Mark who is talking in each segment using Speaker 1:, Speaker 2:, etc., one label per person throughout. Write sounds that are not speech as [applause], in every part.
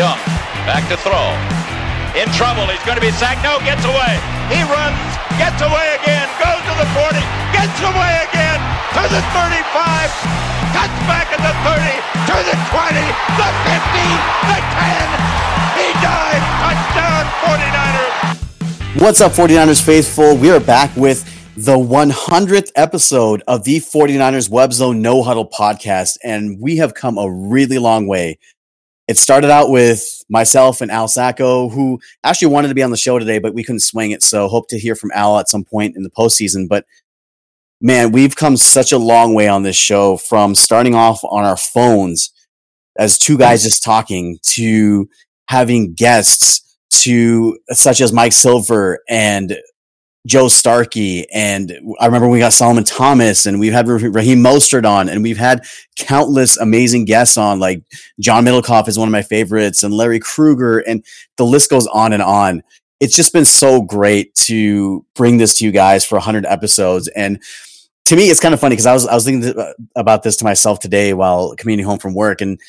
Speaker 1: Young, back to throw. In trouble, he's going to be sacked. No, gets away. He runs, gets away again, goes to the 40, gets away again, to the 35, cuts back at the 30, to the 20, the 50, the 10. He dives, touchdown, 49ers.
Speaker 2: What's up, 49ers faithful? We are back with the 100th episode of the 49ers Web Zone No Huddle podcast, and we have come a really long way it started out with myself and Al Sacco, who actually wanted to be on the show today, but we couldn't swing it. So hope to hear from Al at some point in the postseason. But man, we've come such a long way on this show from starting off on our phones as two guys just talking to having guests to such as Mike Silver and Joe Starkey, and I remember we got Solomon Thomas, and we've had Raheem Mostert on, and we've had countless amazing guests on, like John Middlekauff is one of my favorites, and Larry Krueger, and the list goes on and on. It's just been so great to bring this to you guys for 100 episodes, and to me, it's kind of funny because I was I was thinking about this to myself today while commuting home from work, and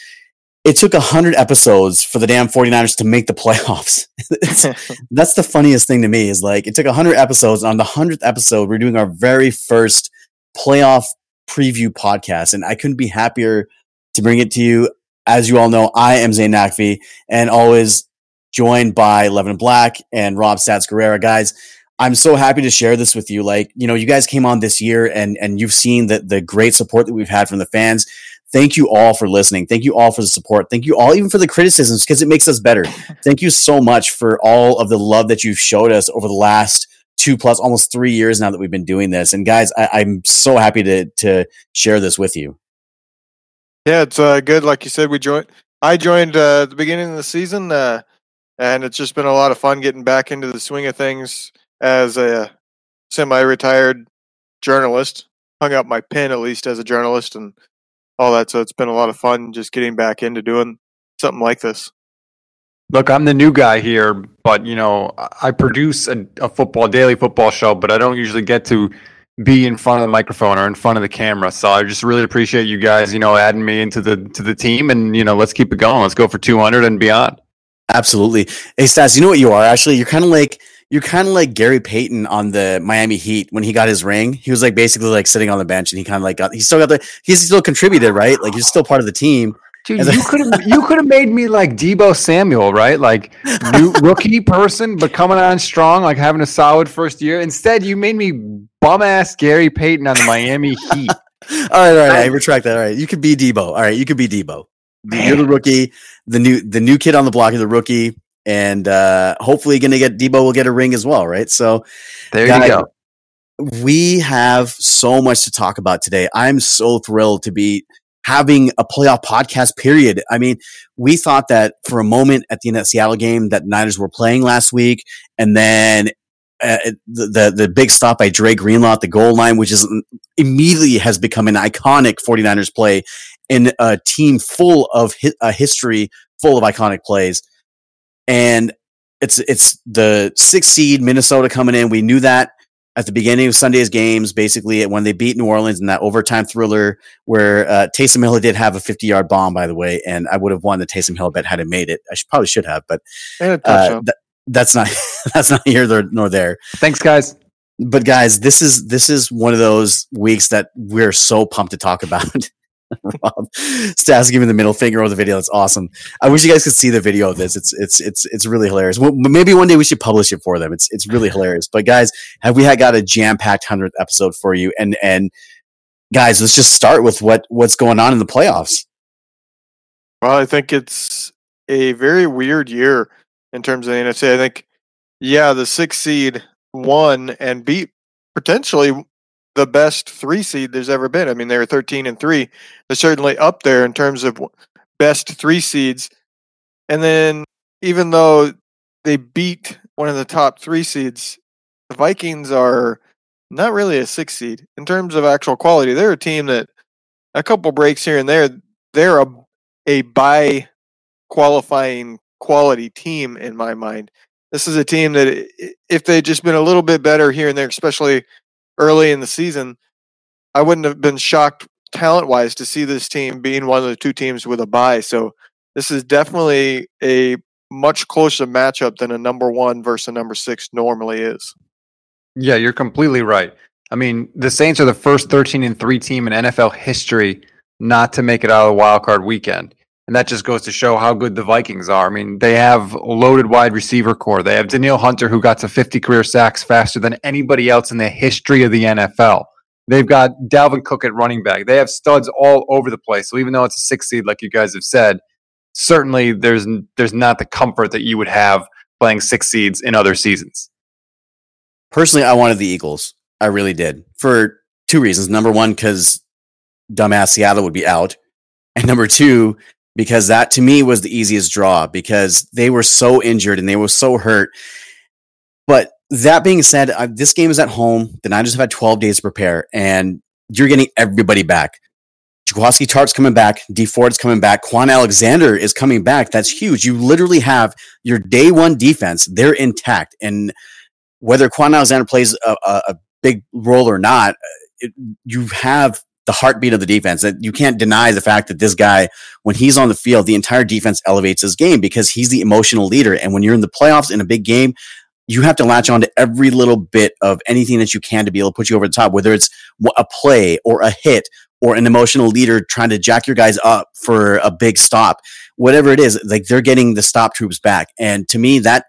Speaker 2: it took 100 episodes for the damn 49ers to make the playoffs. [laughs] [laughs] that's the funniest thing to me is like it took 100 episodes. And on the 100th episode, we're doing our very first playoff preview podcast. And I couldn't be happier to bring it to you. As you all know, I am Zain Naqvi and always joined by Levin Black and Rob Stats Guerrera. Guys, I'm so happy to share this with you. Like, you know, you guys came on this year and and you've seen the the great support that we've had from the fans thank you all for listening. Thank you all for the support. Thank you all even for the criticisms because it makes us better. [laughs] Thank you so much for all of the love that you've showed us over the last two plus almost three years now that we've been doing this. And guys, I, am so happy to to share this with you.
Speaker 3: Yeah, it's uh, good. Like you said, we joined. I joined uh, at the beginning of the season, uh, and it's just been a lot of fun getting back into the swing of things as a semi-retired journalist. Hung up my pen at least as a journalist, and all that. So it's been a lot of fun just getting back into doing something like this.
Speaker 4: Look, I'm the new guy here, but you know, I produce a, a, football daily football show, but I don't usually get to be in front of the microphone or in front of the camera. So I just really appreciate you guys, you know, adding me into the to the team, and you know, let's keep it going. Let's go for 200 and beyond.
Speaker 2: Absolutely. Hey, Stas, you know what you are? Actually, you're kind of like you're kind of like Gary Payton on the Miami Heat when he got his ring. He was like basically like sitting on the bench and he kind of like got he still got the he's still contributed, right? Like he's still part of the team.
Speaker 4: Dude, you could have you could have made me like Deebo Samuel, right? Like new [laughs] rookie person, but coming on strong, like having a solid first year. Instead, you made me bum ass Gary Payton on the Miami Heat. [laughs]
Speaker 2: all right, all right, I retract that. All right, you could be Deebo. All right, you could be Deebo. You're the rookie, the new the new kid on the block. You're the rookie and uh, hopefully going to get Deebo will get a ring as well, right? So
Speaker 4: there guys, you go.
Speaker 2: We have so much to talk about today. I'm so thrilled to be having a playoff podcast period. I mean, we thought that for a moment at the end of that Seattle game that Niners were playing last week, and then uh, the, the, the big stop by Dre Greenlaw at the goal line, which is immediately has become an iconic 49ers play in a team full of hi- a history full of iconic plays and it's it's the six seed Minnesota coming in. We knew that at the beginning of Sunday's games, basically when they beat New Orleans in that overtime thriller where uh, Taysom Hill did have a 50 yard bomb, by the way, and I would have won the Taysom Hill bet had it made it. I should, probably should have, but uh, th- that's not [laughs] that's not here nor there.
Speaker 4: Thanks, guys.
Speaker 2: But guys, this is this is one of those weeks that we're so pumped to talk about. [laughs] [laughs] Rob Stas giving the middle finger on the video. That's awesome. I wish you guys could see the video of this. It's it's it's it's really hilarious. Well, maybe one day we should publish it for them. It's it's really hilarious. But guys, have we had got a jam packed hundredth episode for you? And and guys, let's just start with what what's going on in the playoffs.
Speaker 3: Well, I think it's a very weird year in terms of the NFC. I think, yeah, the six seed won and beat potentially the best three seed there's ever been. I mean, they were 13 and three. They're certainly up there in terms of best three seeds. And then, even though they beat one of the top three seeds, the Vikings are not really a six seed in terms of actual quality. They're a team that a couple breaks here and there, they're a a by qualifying quality team in my mind. This is a team that if they'd just been a little bit better here and there, especially early in the season, I wouldn't have been shocked talent wise to see this team being one of the two teams with a bye. So this is definitely a much closer matchup than a number one versus a number six normally is.
Speaker 4: Yeah, you're completely right. I mean, the Saints are the first 13 and 3 team in NFL history not to make it out of the wild card weekend. And that just goes to show how good the Vikings are. I mean, they have a loaded wide receiver corps. They have Danielle Hunter, who got to 50 career sacks faster than anybody else in the history of the NFL. They've got Dalvin Cook at running back. They have studs all over the place. So even though it's a six seed, like you guys have said, certainly there's there's not the comfort that you would have playing six seeds in other seasons.
Speaker 2: Personally, I wanted the Eagles. I really did for two reasons. Number one, because dumbass Seattle would be out, and number two, because that to me was the easiest draw because they were so injured and they were so hurt. But that being said, uh, this game is at home. The Niners have had 12 days to prepare, and you're getting everybody back. Jaquiski Tartt's coming back. Dee Ford's coming back. Kwon Alexander is coming back. That's huge. You literally have your day one defense. They're intact. And whether Kwon Alexander plays a, a, a big role or not, it, you have the heartbeat of the defense. That you can't deny the fact that this guy, when he's on the field, the entire defense elevates his game because he's the emotional leader. And when you're in the playoffs in a big game, you have to latch on to every little bit of anything that you can to be able to put you over the top, whether it's a play or a hit or an emotional leader trying to jack your guys up for a big stop, whatever it is, like they're getting the stop troops back. And to me, that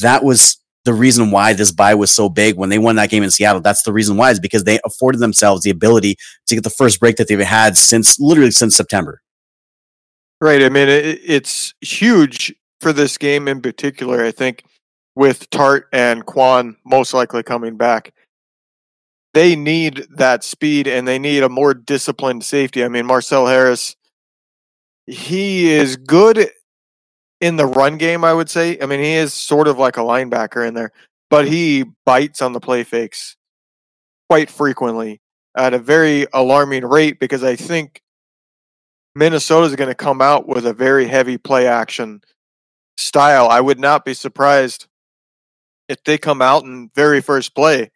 Speaker 2: that was the reason why this bye was so big when they won that game in Seattle. That's the reason why is because they afforded themselves the ability to get the first break that they've had since literally since September.
Speaker 3: Right. I mean, it, it's huge for this game in particular. I think with Tartt and Kwon most likely coming back, they need that speed and they need a more disciplined safety. I mean, Marcel Harris, he is good in the run game, I would say. I mean, he is sort of like a linebacker in there, but he bites on the play fakes quite frequently at a very alarming rate because I think Minnesota is going to come out with a very heavy play action style. I would not be surprised if they come out in very first play,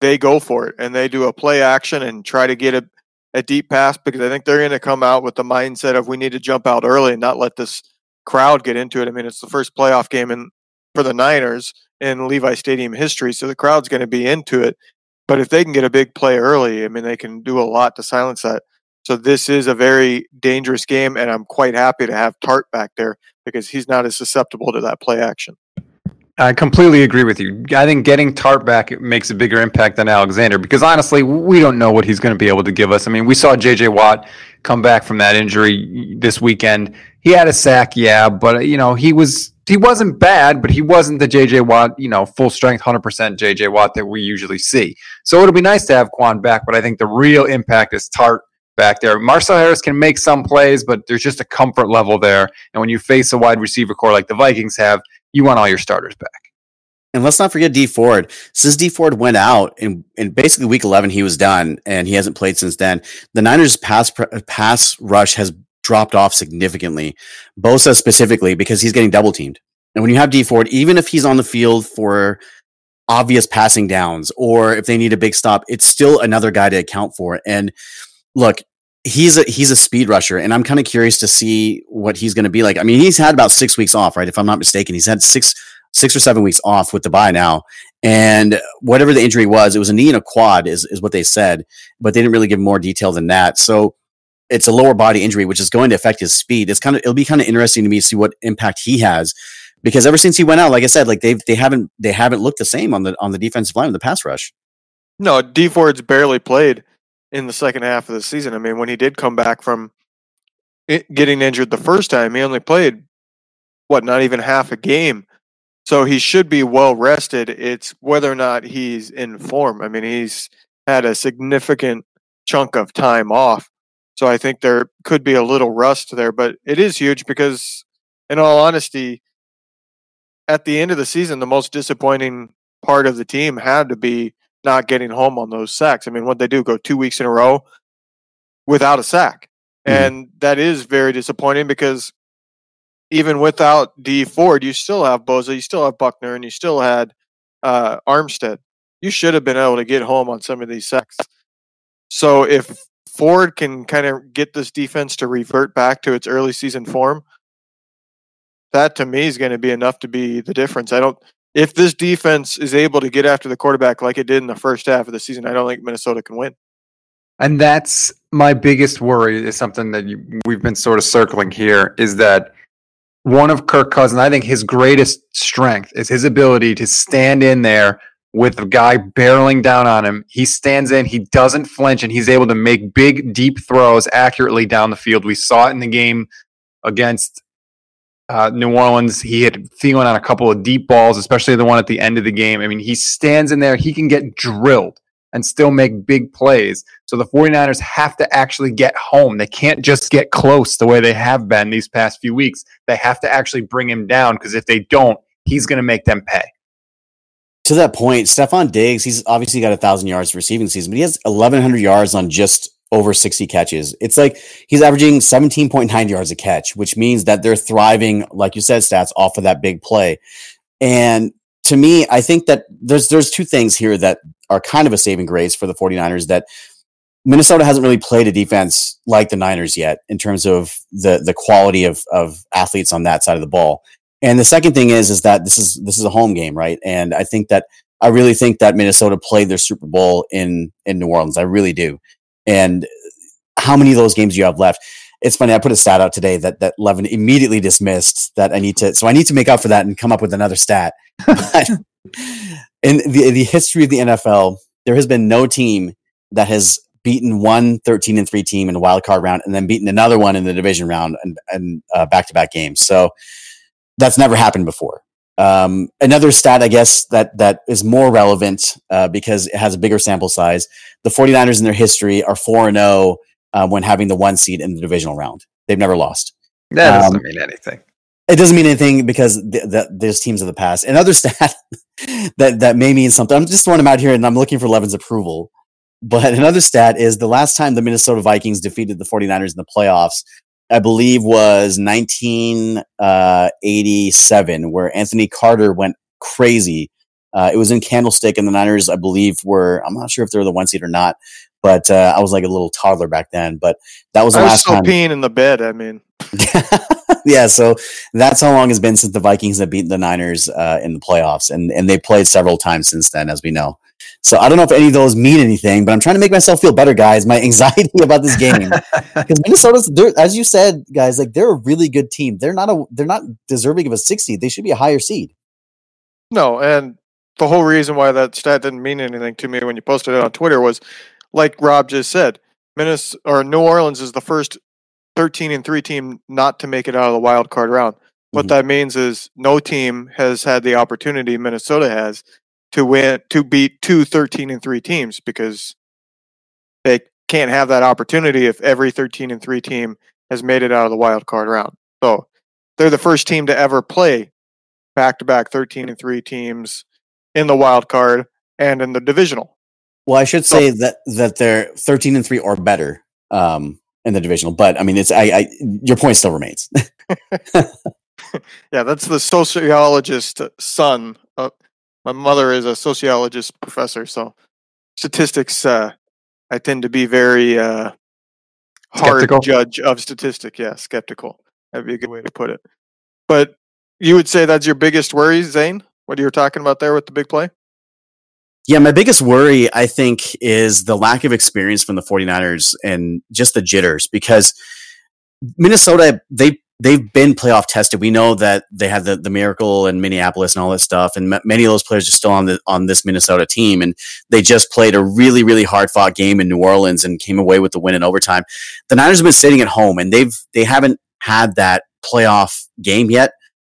Speaker 3: they go for it and they do a play action and try to get a, a deep pass because I think they're going to come out with the mindset of we need to jump out early and not let this crowd get into it. I mean, it's the first playoff game in for the Niners in Levi Stadium history, so the crowd's going to be into it. But if they can get a big play early, I mean, they can do a lot to silence that. So this is a very dangerous game, and I'm quite happy to have Tartt back there because he's not as susceptible to that play action.
Speaker 4: I completely agree with you. I think getting Tartt back makes a bigger impact than Alexander because honestly, we don't know what he's going to be able to give us. I mean, we saw JJ Watt come back from that injury this weekend. He had a sack, yeah, but you know, he was he wasn't bad, but he wasn't the JJ Watt, you know, full strength 100% JJ Watt that we usually see. So it'll be nice to have Kwon back, but I think the real impact is Tartt back there. Marcel Harris can make some plays, but there's just a comfort level there. And when you face a wide receiver corps like the Vikings have, you want all your starters back.
Speaker 2: And let's not forget Dee Ford. Since Dee Ford went out in, in basically week 11, he was done and he hasn't played since then. The Niners pass, uh, pass rush has dropped off significantly. Bosa specifically because he's getting double teamed. And when you have Dee Ford, even if he's on the field for obvious passing downs or if they need a big stop, it's still another guy to account for. And look, he's a he's a speed rusher, and I'm kind of curious to see what he's going to be like. I mean, he's had about six weeks off, right? If I'm not mistaken, he's had six six or seven weeks off with the bye now. And whatever the injury was, it was a knee and a quad, is is what they said, but they didn't really give more detail than that. So it's a lower body injury, which is going to affect his speed. It's kind of it'll be kind of interesting to me to see what impact he has. Because ever since he went out, like I said, like they've they haven't they haven't looked the same on the on the defensive line, the pass rush.
Speaker 3: No, Dee Ford's barely played in the second half of the season. I mean, when he did come back from getting injured the first time, he only played what not even half a game. So he should be well rested. It's whether or not he's in form. I mean, he's had a significant chunk of time off. So I think there could be a little rust there, but it is huge because, in all honesty, at the end of the season, the most disappointing part of the team had to be not getting home on those sacks. I mean, what they do go two weeks in a row without a sack. Mm-hmm. And that is very disappointing because even without Dee Ford, you still have Bosa, you still have Buckner, and you still had uh, Armstead. You should have been able to get home on some of these sacks. So if Ford can kind of get this defense to revert back to its early season form, that to me is going to be enough to be the difference. I don't if this defense is able to get after the quarterback like it did in the first half of the season, I don't think Minnesota can win.
Speaker 4: And that's my biggest worry is something that you, we've been sort of circling here is that one of Kirk Cousins, I think his greatest strength is his ability to stand in there with a guy barreling down on him. He stands in, he doesn't flinch, and he's able to make big, deep throws accurately down the field. We saw it in the game against uh, New Orleans. He hit Thielen on a couple of deep balls, especially the one at the end of the game. I mean, he stands in there, he can get drilled and still make big plays. So the 49ers have to actually get home. They can't just get close the way they have been these past few weeks. They have to actually bring him down because if they don't, he's going to make them pay
Speaker 2: to that point, Stefon Diggs, he's obviously got a thousand yards receiving season, but he has 1,100 yards on just over 60 catches. It's like he's averaging 17.9 yards a catch, which means that they're thriving, like you said, stats off of that big play. And to me, I think that there's there's two things here that are kind of a saving grace for the 49ers that Minnesota hasn't really played a defense like the Niners yet in terms of the the quality of of athletes on that side of the ball. And the second thing is, is that this is this is a home game, right? And I think that I really think that Minnesota played their Super Bowl in in New Orleans. I really do. And how many of those games do you have left? It's funny. I put a stat out today that that Levin immediately dismissed. That I need to, so I need to make up for that and come up with another stat. [laughs] In the the history of the NFL, there has been no team that has beaten one 13 and 3 team in a wild card round and then beaten another one in the division round and, and uh, back-to-back games. So that's never happened before. Um, another stat, I guess, that that is more relevant uh, because it has a bigger sample size. The 49ers in their history are 4 0 uh, when having the one seed in the divisional round. They've never lost.
Speaker 4: That doesn't um, mean anything.
Speaker 2: It doesn't mean anything because th- th- there's teams of the past. Another [laughs] stat that, that may mean something. I'm just throwing them out here and I'm looking for Levin's approval. But another stat is the last time the Minnesota Vikings defeated the 49ers in the playoffs I believe was 1987, uh, where Anthony Carter went crazy. Uh, it was in Candlestick, and the Niners, I believe, were I'm not sure if they were the one seed or not, but uh, I was like a little toddler back then. But that was the
Speaker 3: I
Speaker 2: was last
Speaker 3: still
Speaker 2: time.
Speaker 3: peeing in the bed. I mean, [laughs]
Speaker 2: yeah. So that's how long it's been since the Vikings have beaten the Niners uh, in the playoffs, and and they played several times since then, as we know. So I don't know if any of those mean anything, but I'm trying to make myself feel better, guys. My [laughs] anxiety about this game [laughs] because Minnesota's, as you said, guys, like they're a really good team. They're not a, they're not deserving of a six seed. They should be a higher seed.
Speaker 3: No, and the whole reason why that stat didn't mean anything to me when you posted it on Twitter was, like Rob just said, Minnesota or New Orleans is the first 13 and three team not to make it out of the wild card round. What mm-hmm. that means is no team has had the opportunity Minnesota has to win to beat two 13 and 3 teams because they can't have that opportunity if every 13 and 3 team has made it out of the wild card round. So they're the first team to ever play back to back 13 and 3 teams in the wild card and in the divisional.
Speaker 2: Well, I should say so, that that they're 13 and 3 or better um, in the divisional, but I mean it's I, I your point still remains. [laughs]
Speaker 3: yeah, that's the sociologist son my mother is a sociologist professor, so statistics uh, I tend to be very uh, hard skeptical. judge of statistic. Yeah, skeptical. That'd be a good way to put it. But you would say that's your biggest worry, Zain? What are you were talking about there with the big play?
Speaker 2: Yeah, my biggest worry, I think, is the lack of experience from the 49ers and just the jitters because Minnesota, they they've been playoff tested. We know that they had the, the miracle in Minneapolis and all that stuff, and m- many of those players are still on the on this Minnesota team, and they just played a really really hard fought game in New Orleans and came away with the win in overtime. The Niners have been sitting at home, and they've they haven't had that playoff game yet.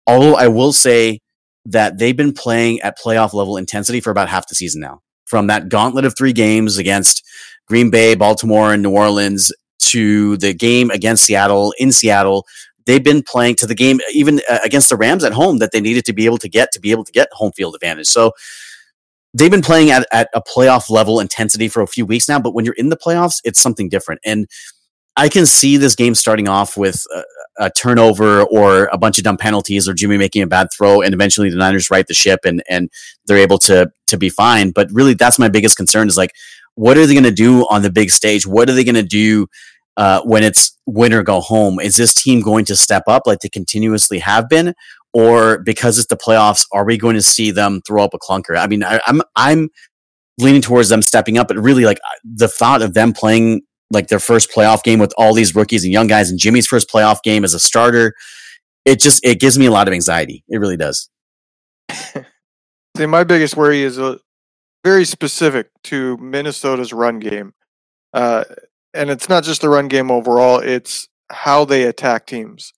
Speaker 2: Although I will say that they've been playing at playoff level intensity for about half the season now. From that gauntlet of three games against Green Bay, Baltimore, and New Orleans to the game against Seattle in Seattle they've been playing to the game even uh, against the Rams at home that they needed to be able to get to be able to get home field advantage. So they've been playing at, at a playoff level intensity for a few weeks now, but when you're in the playoffs, it's something different. And I can see this game starting off with a, a, turnover or a bunch of dumb penalties or Jimmy making a bad throw, and eventually the Niners right the ship and and they're able to to be fine. But really, that's my biggest concern is like, what are they going to do on the big stage? What are they going to do uh, when it's win or go home. Is this team going to step up like they continuously have been, or because it's the playoffs, are we going to see them throw up a clunker? I mean, I, I'm I'm leaning towards them stepping up, but really like the thought of them playing like their first playoff game with all these rookies and young guys and Jimmy's first playoff game as a starter, it just it gives me a lot of anxiety. It really does. [laughs]
Speaker 3: My biggest worry is uh, very specific to Minnesota's run game. Uh, and it's not just the run game overall, it's how they attack teams.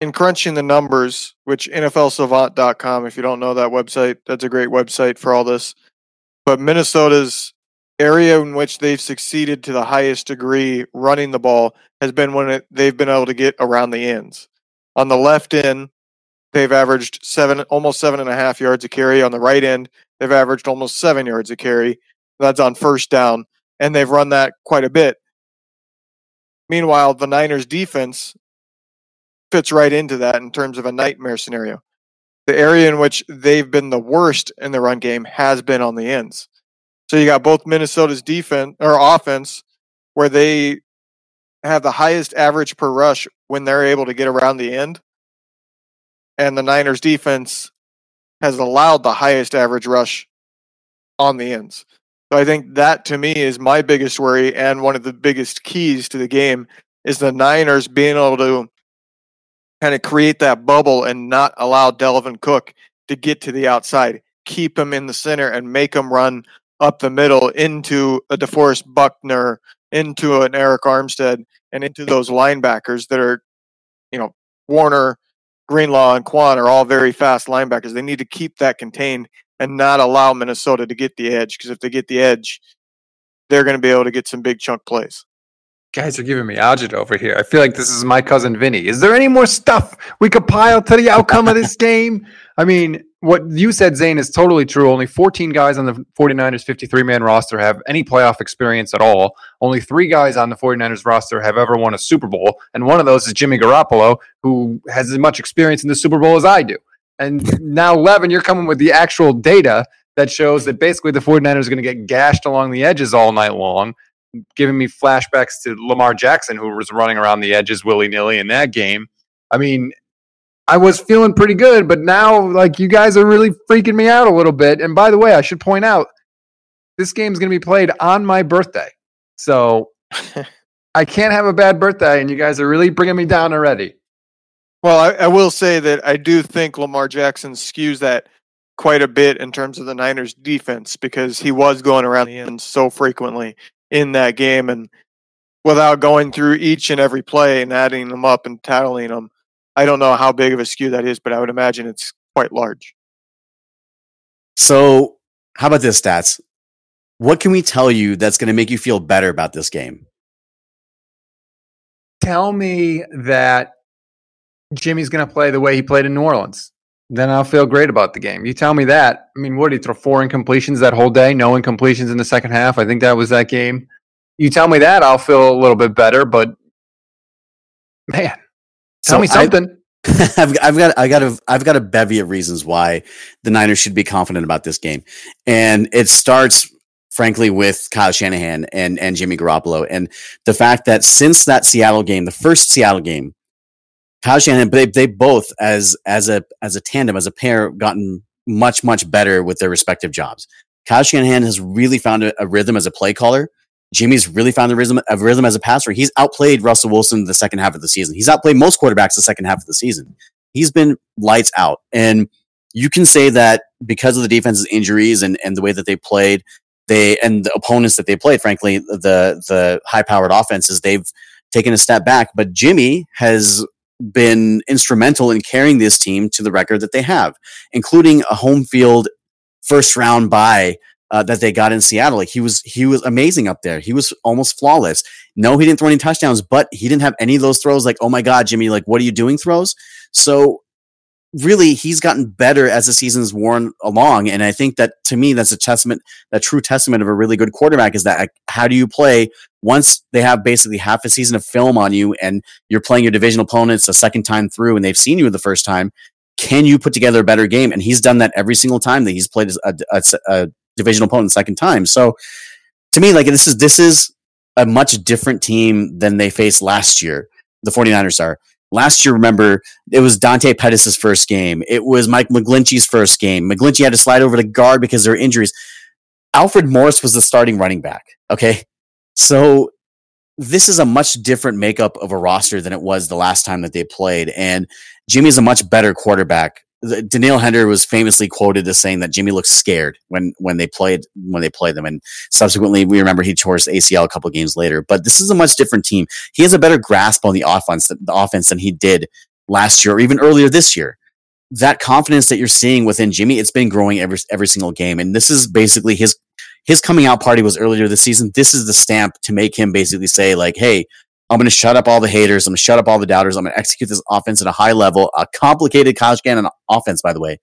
Speaker 3: In crunching the numbers, which NFLsavant.com, if you don't know that website, that's a great website for all this. But Minnesota's area in which they've succeeded to the highest degree running the ball has been when it, they've been able to get around the ends. On the left end, they've averaged seven, almost seven and a half yards a carry. On the right end, they've averaged almost seven yards a carry. That's on first down, and they've run that quite a bit. Meanwhile, the Niners defense fits right into that in terms of a nightmare scenario. The area in which they've been the worst in the run game has been on the ends. So you got both Minnesota's defense or offense where they have the highest average per rush when they're able to get around the end. And the Niners defense has allowed the highest average rush on the ends. So I think that to me is my biggest worry and one of the biggest keys to the game is the Niners being able to kind of create that bubble and not allow Dalvin Cook to get to the outside, keep him in the center and make him run up the middle into a DeForest Buckner, into an Arik Armstead, and into those linebackers that are, you know, Warner, Greenlaw, and Kwon are all very fast linebackers. They need to keep that contained and not allow Minnesota to get the edge because if they get the edge, they're going to be able to get some big chunk plays
Speaker 4: guys are giving me agita over here. I feel like this is my cousin Vinny. Is there any more stuff we could pile to the outcome of this [laughs] game? I mean, what you said, Zain, is totally true. Only 14 guys on the 49ers 53 man roster have any playoff experience at all. Only three guys on the 49ers roster have ever won a Super Bowl. And one of those is Jimmy Garoppolo, who has as much experience in the Super Bowl as I do. And now, Levin, you're coming with the actual data that shows that basically the 49ers are going to get gashed along the edges all night long giving me flashbacks to Lamar Jackson, who was running around the edges willy nilly in that game. I mean, I was feeling pretty good, but now, like, you guys are really freaking me out a little bit. And by the way, I should point out this game is going to be played on my birthday. So [laughs] I can't have a bad birthday, and you guys are really bringing me down already.
Speaker 3: Well, I, I will say that I do think Lamar Jackson skews that quite a bit in terms of the Niners defense because he was going around the end so frequently in that game and without going through each and every play and adding them up and tattling them. I don't know how big of a skew that is, but I would imagine it's quite large.
Speaker 2: So, how about this stats? What can we tell you that's going to make you feel better about this game?
Speaker 4: Tell me that Jimmy's going to play the way he played in New Orleans. Then I'll feel great about the game. You tell me that. I mean, what did he throw four incompletions that whole day? No incompletions in the second half. I think that was that game. You tell me that, I'll feel a little bit better. But man, tell so me something.
Speaker 2: I, [laughs] I've, I've got I got a I've got a bevy of reasons why the Niners should be confident about this game, and it starts frankly with Kyle Shanahan and and Jimmy Garoppolo, and the fact that since that Seattle game, the first Seattle game, Kyle Shanahan, they they both as as a as a tandem as a pair gotten much much better with their respective jobs. Kyle Shanahan has really found a, a rhythm as a play caller. Jimmy's really found a rhythm, a rhythm as a passer. He's outplayed Russell Wilson the second half of the season. He's outplayed most quarterbacks the second half of the season. He's been lights out. And you can say that because of the defense's injuries and, and the way that they played, they and the opponents that they played, frankly, the the high powered offenses, they've taken a step back. But Jimmy has been instrumental in carrying this team to the record that they have, including a home field first round bye uh, that they got in Seattle. Like he was, he was amazing up there. He was almost flawless. No, he didn't throw any touchdowns, but he didn't have any of those throws. Like, oh my god, Jimmy, like what are you doing? Throws. So really, he's gotten better as the season's worn along, and I think that to me, that's a testament, a true testament of a really good quarterback. Is that how do you play once they have basically half a season of film on you, and you're playing your division opponents a second time through, and they've seen you the first time? Can you put together a better game? And he's done that every single time that he's played a, a, a divisional opponent the second time. So to me, like this is this is a much different team than they faced last year. The 49ers are. Last year, remember, it was Dante Pettis' first game. It was Mike McGlinchey's first game. McGlinchey had to slide over to guard because there were injuries. Alfred Morris was the starting running back. Okay. So this is a much different makeup of a roster than it was the last time that they played. And Jimmy is a much better quarterback. Danielle Hunter was famously quoted as saying that Jimmy looked scared when when they played when they played them, and subsequently we remember he tore his ACL a couple games later. But this is a much different team. He has a better grasp on the offense the offense than he did last year or even earlier this year. That confidence that you're seeing within Jimmy, it's been growing every every single game, and this is basically his his coming out party was earlier this season. This is the stamp to make him basically say like, "Hey, I'm going to shut up all the haters. I'm going to shut up all the doubters. I'm going to execute this offense at a high level, a complicated Kyle Shanahan offense, by the way,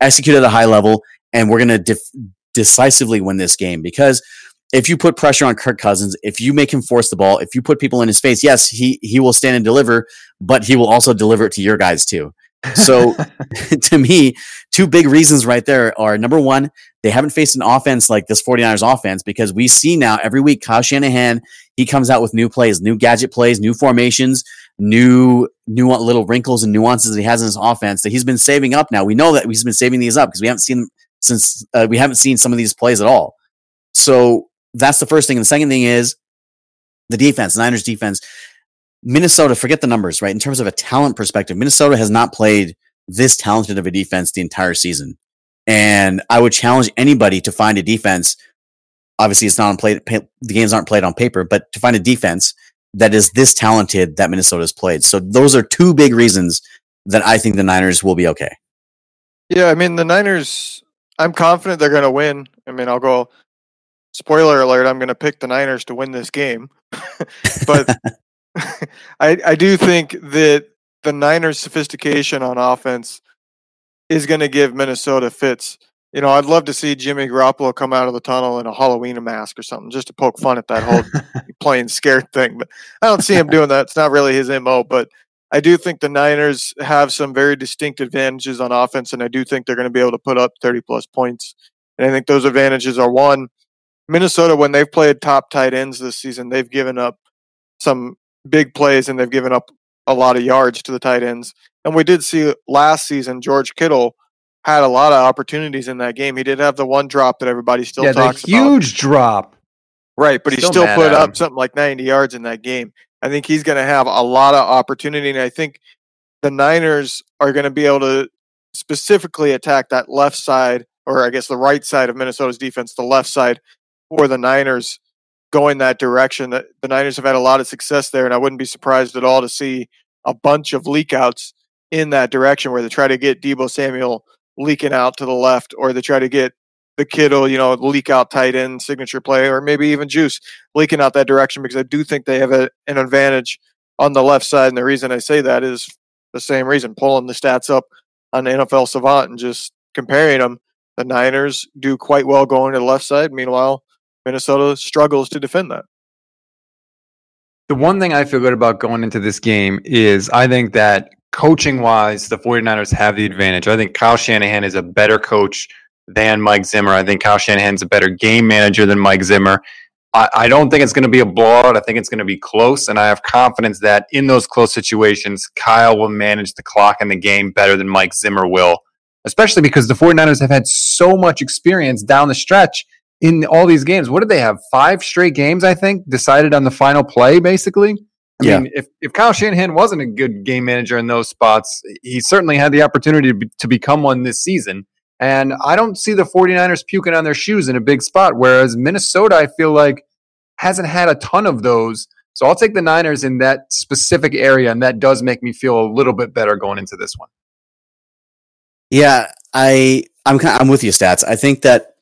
Speaker 2: execute at a high level, and we're going to def- decisively win this game because if you put pressure on Kirk Cousins, if you make him force the ball, if you put people in his face, yes, he he will stand and deliver, but he will also deliver it to your guys too. So [laughs] to me, two big reasons right there are number one, they haven't faced an offense like this 49ers offense because we see now every week Kyle Shanahan, he comes out with new plays, new gadget plays, new formations, new new little wrinkles and nuances that he has in his offense that he's been saving up now. We know that he's been saving these up because we haven't seen since uh, we haven't seen some of these plays at all. So that's the first thing. And the second thing is the defense, Niners defense. Minnesota, forget the numbers, right? In terms of a talent perspective, Minnesota has not played this talented of a defense the entire season. And I would challenge anybody to find a defense. Obviously, it's not on play. The games aren't played on paper, but to find a defense that is this talented that Minnesota's played. So those are two big reasons that I think the Niners will be okay.
Speaker 3: Yeah, I mean the Niners. I'm confident they're going to win. I mean, I'll go. Spoiler alert! I'm going to pick the Niners to win this game, [laughs] but [laughs] [laughs] I I do think that the Niners' sophistication on offense is going to give Minnesota fits. You know, I'd love to see Jimmy Garoppolo come out of the tunnel in a Halloween mask or something, just to poke fun at that whole [laughs] playing scared thing. But I don't see him doing that. It's not really his mo. But I do think the Niners have some very distinct advantages on offense, and I do think they're going to be able to put up 30 plus points. And I think those advantages are one, Minnesota, when they've played top tight ends this season, they've given up some big plays and they've given up a lot of yards to the tight ends. And we did see last season George Kittle had a lot of opportunities in that game. He did have the one drop that everybody still
Speaker 4: yeah,
Speaker 3: talks
Speaker 4: the huge
Speaker 3: about.
Speaker 4: drop.
Speaker 3: Right, but still he still put up something like 90 yards in that game. I think he's going to have a lot of opportunity and I think the Niners are going to be able to specifically attack that left side or I guess the right side of Minnesota's defense, the left side for the Niners going that direction. The Niners have had a lot of success there, and I wouldn't be surprised at all to see a bunch of leakouts in that direction where they try to get Deebo Samuel leaking out to the left, or they try to get the Kittle, you know, leak out tight end signature play, or maybe even Juice leaking out that direction because I do think they have a, an advantage on the left side. And the reason I say that is the same reason pulling the stats up on the NFL Savant and just comparing them. The Niners do quite well going to the left side. Meanwhile, Minnesota struggles to defend that.
Speaker 4: The one thing I feel good about going into this game is I think that coaching wise, the 49ers have the advantage. I think Kyle Shanahan is a better coach than Mike Zimmer. I think Kyle Shanahan's a better game manager than Mike Zimmer. I, I don't think it's going to be a blowout. I think it's going to be close, and I have confidence that in those close situations, Kyle will manage the clock and the game better than Mike Zimmer will, especially because the 49ers have had so much experience down the stretch in all these games. What did they have? Five straight games, I think, decided on the final play, basically. I yeah. mean, if, if Kyle Shanahan wasn't a good game manager in those spots, he certainly had the opportunity to, be, to become one this season. And I don't see the 49ers puking on their shoes in a big spot, whereas Minnesota, I feel like, hasn't had a ton of those. So I'll take the Niners in that specific area, and that does make me feel a little bit better going into this one.
Speaker 2: Yeah, I I'm kind of, I'm with you, stats. I think that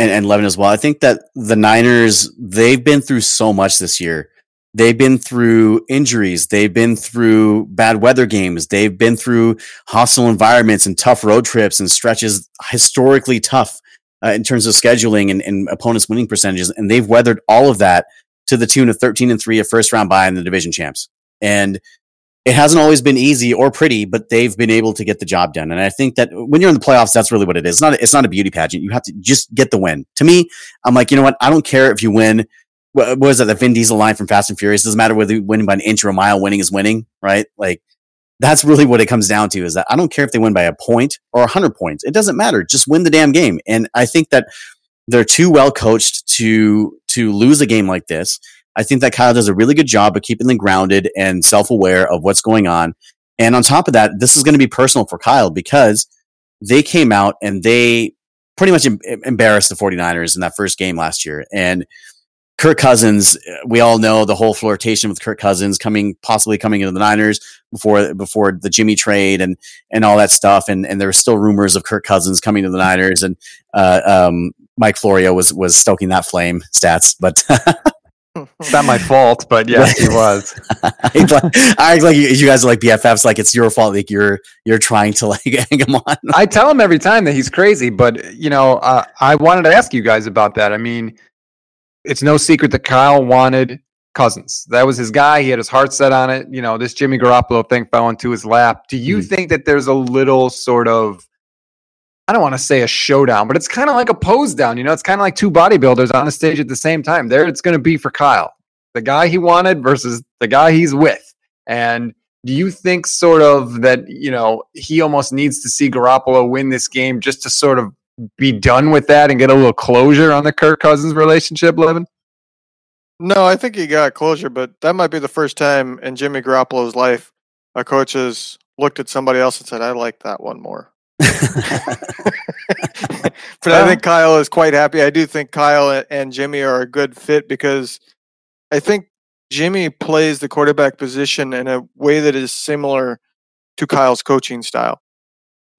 Speaker 2: and, and Levin as well. I think that the Niners, they've been through so much this year. They've been through injuries. They've been through bad weather games. They've been through hostile environments and tough road trips and stretches historically tough uh, in terms of scheduling and, and opponents' winning percentages. And they've weathered all of that to the tune of 13 and 3, a first round bye in the division champs. And it hasn't always been easy or pretty, but they've been able to get the job done. And I think that when you're in the playoffs, that's really what it is. It's not, it's not a beauty pageant. You have to just get the win. To me, I'm like, you know what? I don't care if you win what was that? The Vin Diesel line from Fast and Furious doesn't matter whether you win by an inch or a mile. Winning is winning, right? Like that's really what it comes down to. Is that I don't care if they win by a point or a hundred points. It doesn't matter. Just win the damn game. And I think that they're too well coached to to lose a game like this. I think that Kyle does a really good job of keeping them grounded and self aware of what's going on. And on top of that, this is going to be personal for Kyle because they came out and they pretty much em- embarrassed the 49ers in that first game last year. And Kirk Cousins, we all know the whole flirtation with Kirk Cousins coming, possibly coming into the Niners before before the Jimmy trade and and all that stuff. And and there were still rumors of Kirk Cousins coming to the Niners. And uh, um, Mike Florio was was stoking that flame. Stats, but [laughs]
Speaker 4: it's not my fault. But [laughs] yes, he was. [laughs]
Speaker 2: I act like you, you guys are like BFFs. Like it's your fault. Like you're you're trying to like [laughs] hang him on.
Speaker 4: I tell him every time that he's crazy. But you know, uh, I wanted to ask you guys about that. I mean it's no secret that Kyle wanted Cousins. That was his guy. He had his heart set on it. You know, this Jimmy Garoppolo thing fell into his lap. Do you mm. think that there's a little sort of I don't want to say a showdown, but it's kind of like a pose down. You know, it's kind of like two bodybuilders on the stage at the same time. There it's going to be for Kyle, the guy he wanted versus the guy he's with. And do you think sort of that, you know, he almost needs to see Garoppolo win this game just to sort of be done with that and get a little closure on the Kirk Cousins relationship, Levin?
Speaker 3: No, I think he got closure, but that might be the first time in Jimmy Garoppolo's life a coach has looked at somebody else and said, I like that one more. [laughs] but I think Kyle is quite happy. I do think Kyle and Jimmy are a good fit because I think Jimmy plays the quarterback position in a way that is similar to Kyle's coaching style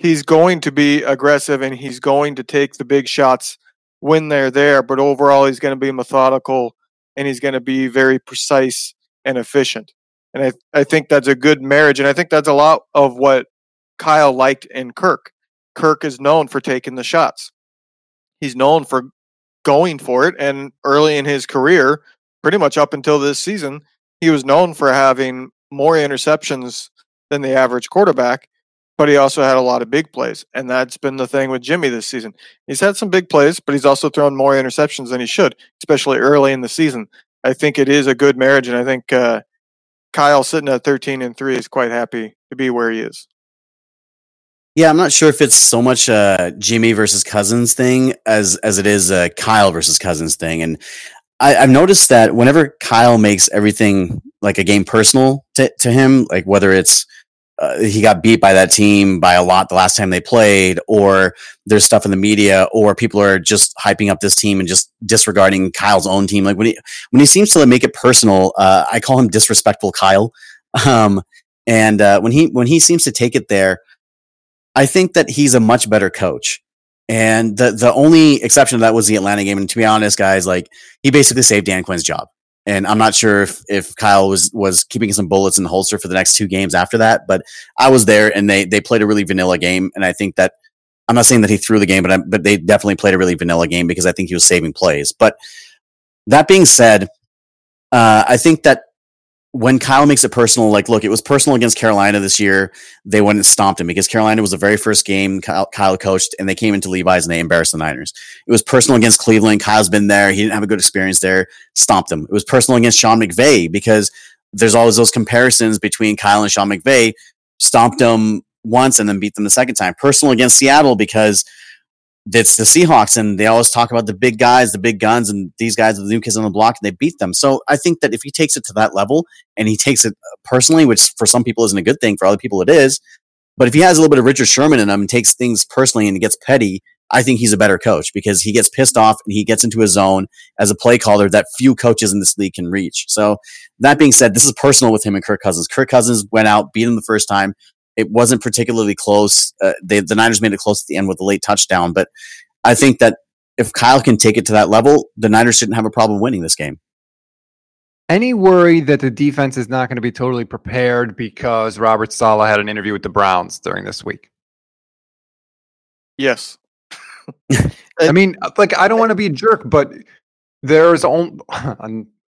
Speaker 3: he's going to be aggressive and he's going to take the big shots when they're there. But overall, he's going to be methodical and he's going to be very precise and efficient. And I, I think that's a good marriage. And I think that's a lot of what Kyle liked in Kirk. Kirk is known for taking the shots. He's known for going for it. And early in his career, pretty much up until this season, he was known for having more interceptions than the average quarterback but he also had a lot of big plays. And that's been the thing with Jimmy this season. He's had some big plays, but he's also thrown more interceptions than he should, especially early in the season. I think it is a good marriage, and I think uh, Kyle sitting at 13 and 3 is quite happy to be where he is.
Speaker 2: Yeah, I'm not sure if it's so much a Jimmy versus Cousins thing as as it is a Kyle versus Cousins thing. And I, have noticed that whenever Kyle makes everything like a game personal to, to him, like whether it's uh, he got beat by that team by a lot the last time they played, or there's stuff in the media, or people are just hyping up this team and just disregarding Kyle's own team. Like when he when he seems to make it personal, uh, I call him disrespectful Kyle. [laughs] Um, and uh, when he when he seems to take it there, I think that he's a much better coach. And the the only exception to that was the Atlanta game. And to be honest, guys, like he basically saved Dan Quinn's job and I'm not sure if, if Kyle was was keeping some bullets in the holster for the next two games after that. But I was there, and they they played a really vanilla game, and I think that I'm not saying that he threw the game, but I, but they definitely played a really vanilla game because I think he was saving plays. But that being said, uh, I think that when Kyle makes it personal, like, look, it was personal against Carolina this year. They went and stomped him because Carolina was the very first game Kyle, Kyle, coached, and they came into Levi's and they embarrassed the Niners. It was personal against Cleveland. Kyle's been there. He didn't have a good experience there. Stomped them. It was personal against Sean McVay because there's always those comparisons between Kyle and Sean McVay. Stomped them once and then beat them the second time. Personal against Seattle because – it's the Seahawks, and they always talk about the big guys, the big guns, and these guys are the new kids on the block, and they beat them. So I think that if he takes it to that level and he takes it personally, which for some people isn't a good thing, for other people it is, but if he has a little bit of Richard Sherman in him and takes things personally and he gets petty, I think he's a better coach because he gets pissed off and he gets into his zone as a play caller that few coaches in this league can reach. So that being said, this is personal with him and Kirk Cousins. Kirk Cousins went out, beat him the first time, it wasn't particularly close. Uh, they, the Niners made it close at the end with a late touchdown, but I think that if Kyle can take it to that level, the Niners shouldn't have a problem winning this game.
Speaker 4: Any worry that the defense is not going to be totally prepared because Robert Saleh had an interview with the Browns during this week?
Speaker 3: Yes. [laughs]
Speaker 4: I mean, like, I don't want to be a jerk, but there's only, [sighs]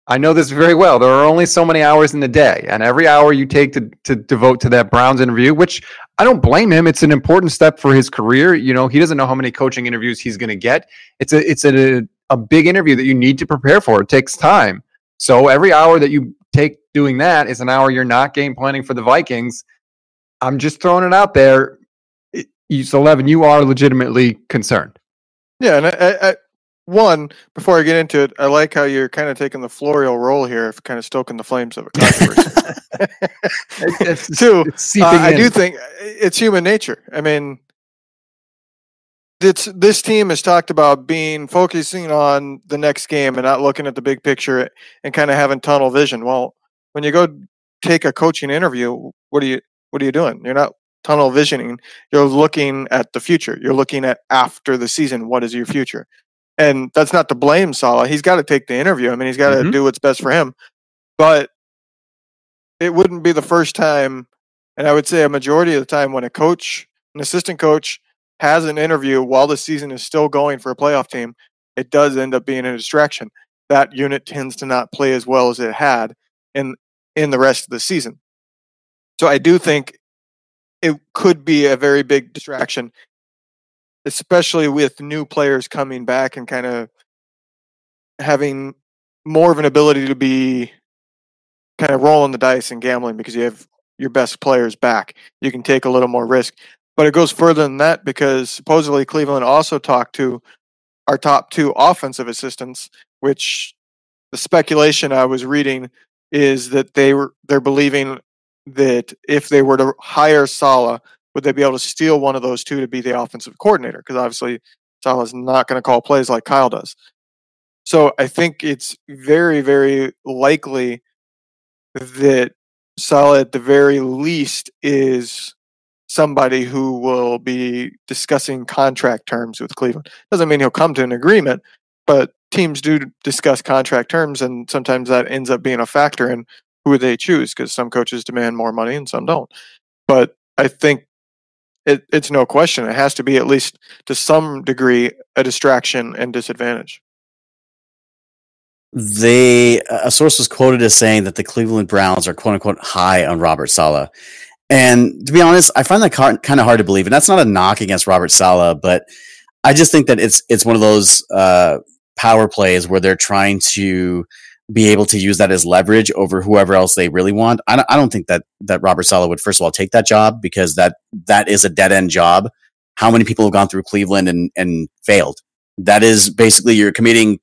Speaker 4: I know this very well. There are only so many hours in the day, and every hour you take to, to devote to that Browns interview, which I don't blame him. It's an important step for his career. You know, he doesn't know how many coaching interviews he's going to get. It's a it's a, a big interview that you need to prepare for. It takes time. So every hour that you take doing that is an hour you're not game planning for the Vikings. I'm just throwing it out there. you So, Levin, you are legitimately concerned.
Speaker 3: Yeah, and I, I, one before I get into it, I like how you're kind of taking the Florio role here, of kind of stoking the flames of a controversy. [laughs] [laughs] Two, uh, I do think it's human nature. I mean, it's this team has talked about being focusing on the next game and not looking at the big picture and kind of having tunnel vision. Well, when you go take a coaching interview, what are you what are you doing? You're not tunnel visioning. You're looking at the future. You're looking at after the season. What is your future? And that's not to blame Saleh. He's got to take the interview. I mean, he's got to
Speaker 4: Mhm.
Speaker 3: do what's best for him. But it wouldn't be the first time, and I would say a majority of the time, when a coach, an assistant coach, has an interview while the season is still going for a playoff team, it does end up being a distraction. That unit tends to not play as well as it had in in the rest of the season. So I do think it could be a very big distraction, especially with new players coming back and kind of having more of an ability to be kind of rolling the dice and gambling because you have your best players back. You can take a little more risk. But it goes further than that because supposedly Cleveland also talked to our top two offensive assistants, which the speculation I was reading is that they were they're believing that if they were to hire Saleh, would they be able to steal one of those two to be the offensive coordinator? Because obviously Saleh's not going to call plays like Kyle does. So I think it's very, very likely that Saleh, at the very least, is somebody who will be discussing contract terms with Cleveland. Doesn't mean he'll come to an agreement, but teams do discuss contract terms, and sometimes that ends up being a factor in who they choose because some coaches demand more money and some don't. But I think it, it's no question. It has to be at least to some degree a distraction and disadvantage.
Speaker 2: they a source was quoted as saying that the Cleveland Browns are quote unquote high on Robert Saleh. And to be honest, I find that kind of hard to believe. And that's not a knock against Robert Saleh, but I just think that it's it's one of those uh, power plays where they're trying to be able to use that as leverage over whoever else they really want. I don't, I don't think that that Robert Saleh would first of all take that job because that that is a dead end job. How many people have gone through Cleveland and and failed? That is basically you're committing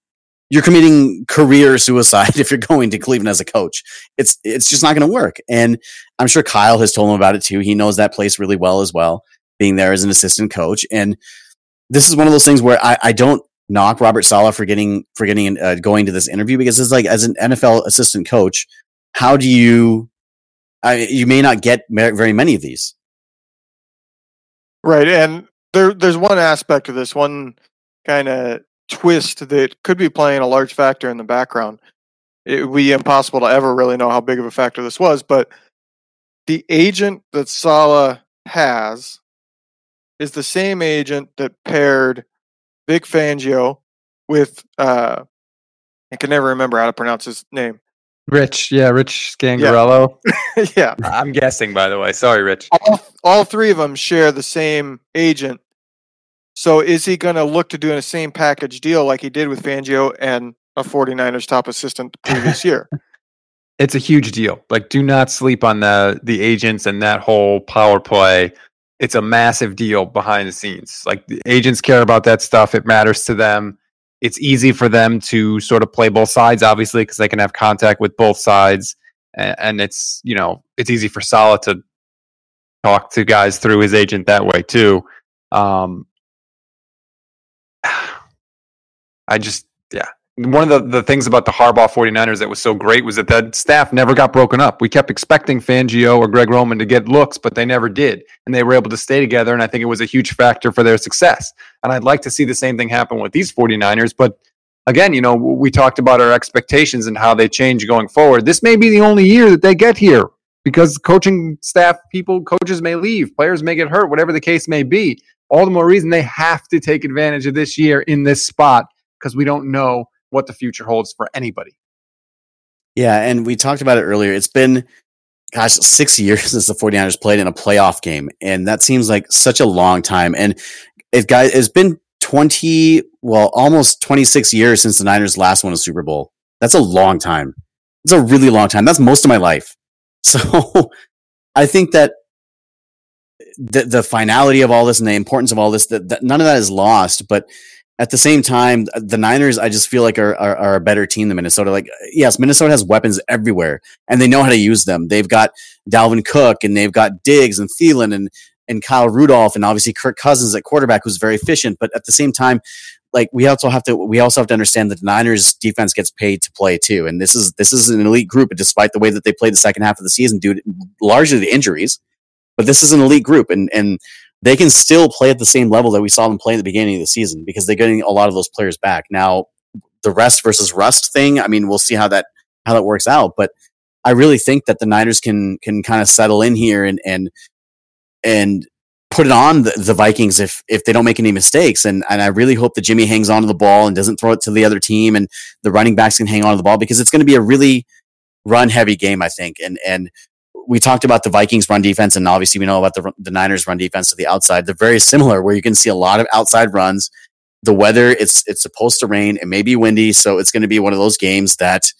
Speaker 2: you're committing career suicide [laughs] if you're going to Cleveland as a coach. It's it's just not going to work. And I'm sure Kyle has told him about it too. He knows that place really well as well, being there as an assistant coach. And this is one of those things where I, I don't knock Robert Saleh for getting for getting uh, going to this interview because it's like as an NFL assistant coach, how do you? I, you may not get very many of these.
Speaker 3: Right, and there there's one aspect of this, one kind of twist that could be playing a large factor in the background. It would be impossible to ever really know how big of a factor this was, but the agent that Saleh has is the same agent that paired Vic Fangio with uh I can never remember how to pronounce his name.
Speaker 4: Rich, yeah, Rich Scangarello. [laughs]
Speaker 3: yeah.
Speaker 4: I'm guessing, by the way. Sorry, Rich.
Speaker 3: All, all three of them share the same agent. So is he going to look to doing the same package deal like he did with Fangio and a 49ers top assistant the previous [laughs] year?
Speaker 4: It's a huge deal. Like, do not sleep on the the agents and that whole power play. It's a massive deal behind the scenes. Like the agents care about that stuff. It matters to them. It's easy for them to sort of play both sides, obviously, because they can have contact with both sides. And, and it's you know it's easy for Saleh to talk to guys through his agent that way too. Um, [sighs] I just, yeah. One of the, the things about the Harbaugh 49ers that was so great was that the staff never got broken up. We kept expecting Fangio or Greg Roman to get looks, but they never did. And they were able to stay together. And I think it was a huge factor for their success. And I'd like to see the same thing happen with these 49ers. But again, you know, we talked about our expectations and how they change going forward. This may be the only year that they get here because coaching staff, people, coaches may leave, players may get hurt, whatever the case may be. All the more reason they have to take advantage of this year in this spot because we don't know what the future holds for anybody.
Speaker 2: Yeah, and we talked about it earlier. It's been, gosh, six [laughs] years since the 49ers played in a playoff game. And that seems like such a long time. And it, guys, it's been 20, well, almost 26 years since the Niners last won a Super Bowl. That's a long time. It's a really long time. That's most of my life. [laughs] So I think that the, the finality of all this and the importance of all this, that, that none of that is lost. But at the same time, uh, the Niners, I just feel like are, are, are, a better team than Minnesota. Like, yes, Minnesota has weapons everywhere and they know how to use them. They've got Dalvin Cook and they've got Diggs and Thielen and, and Kyle Rudolph and obviously Kirk Cousins at quarterback who's very efficient. But at the same time, like we also have to we also have to understand that the Niners defense gets paid to play too, and this is this is an elite group. Despite the way that they played the second half of the season, due to largely the injuries, but this is an elite group, and and they can still play at the same level that we saw them play at the beginning of the season because they're getting a lot of those players back. Now, the rest versus rust thing, I mean, we'll see how that how that works out, but I really think that the Niners can can kind of settle in here and and and put it on the, the, Vikings if if they don't make any mistakes. And and I really hope that Jimmy hangs on to the ball and doesn't throw it to the other team, and the running backs can hang on to the ball because it's going to be a really run heavy game, I think. And and we talked about the Vikings run defense, and obviously we know about the the Niners run defense to the outside. They're very similar, where you can see a lot of outside runs. The weather it's it's supposed to rain. It may be windy, so it's going to be one of those games that.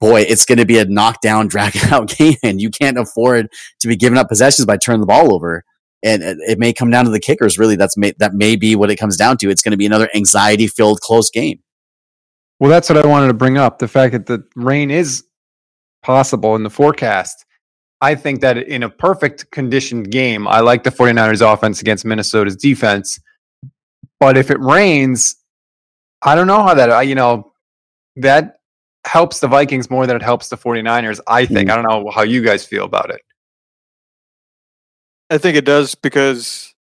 Speaker 2: Boy, it's going to be a knockdown, [laughs] drag out game, and you can't afford to be giving up possessions by turning the ball over and it may come down to the kickers. Really, that's may, that may be what it comes down to. It's going to be another anxiety-filled close game.
Speaker 4: Well, that's what I wanted to bring up. The fact that the rain is possible in the forecast. I think that in a perfect conditioned game, I like the 49ers offense against Minnesota's defense. But if it rains, I don't know how that, you know, that helps the Vikings more than it helps the 49ers, I think. Mm. I don't know how you guys feel about it.
Speaker 3: I think it does because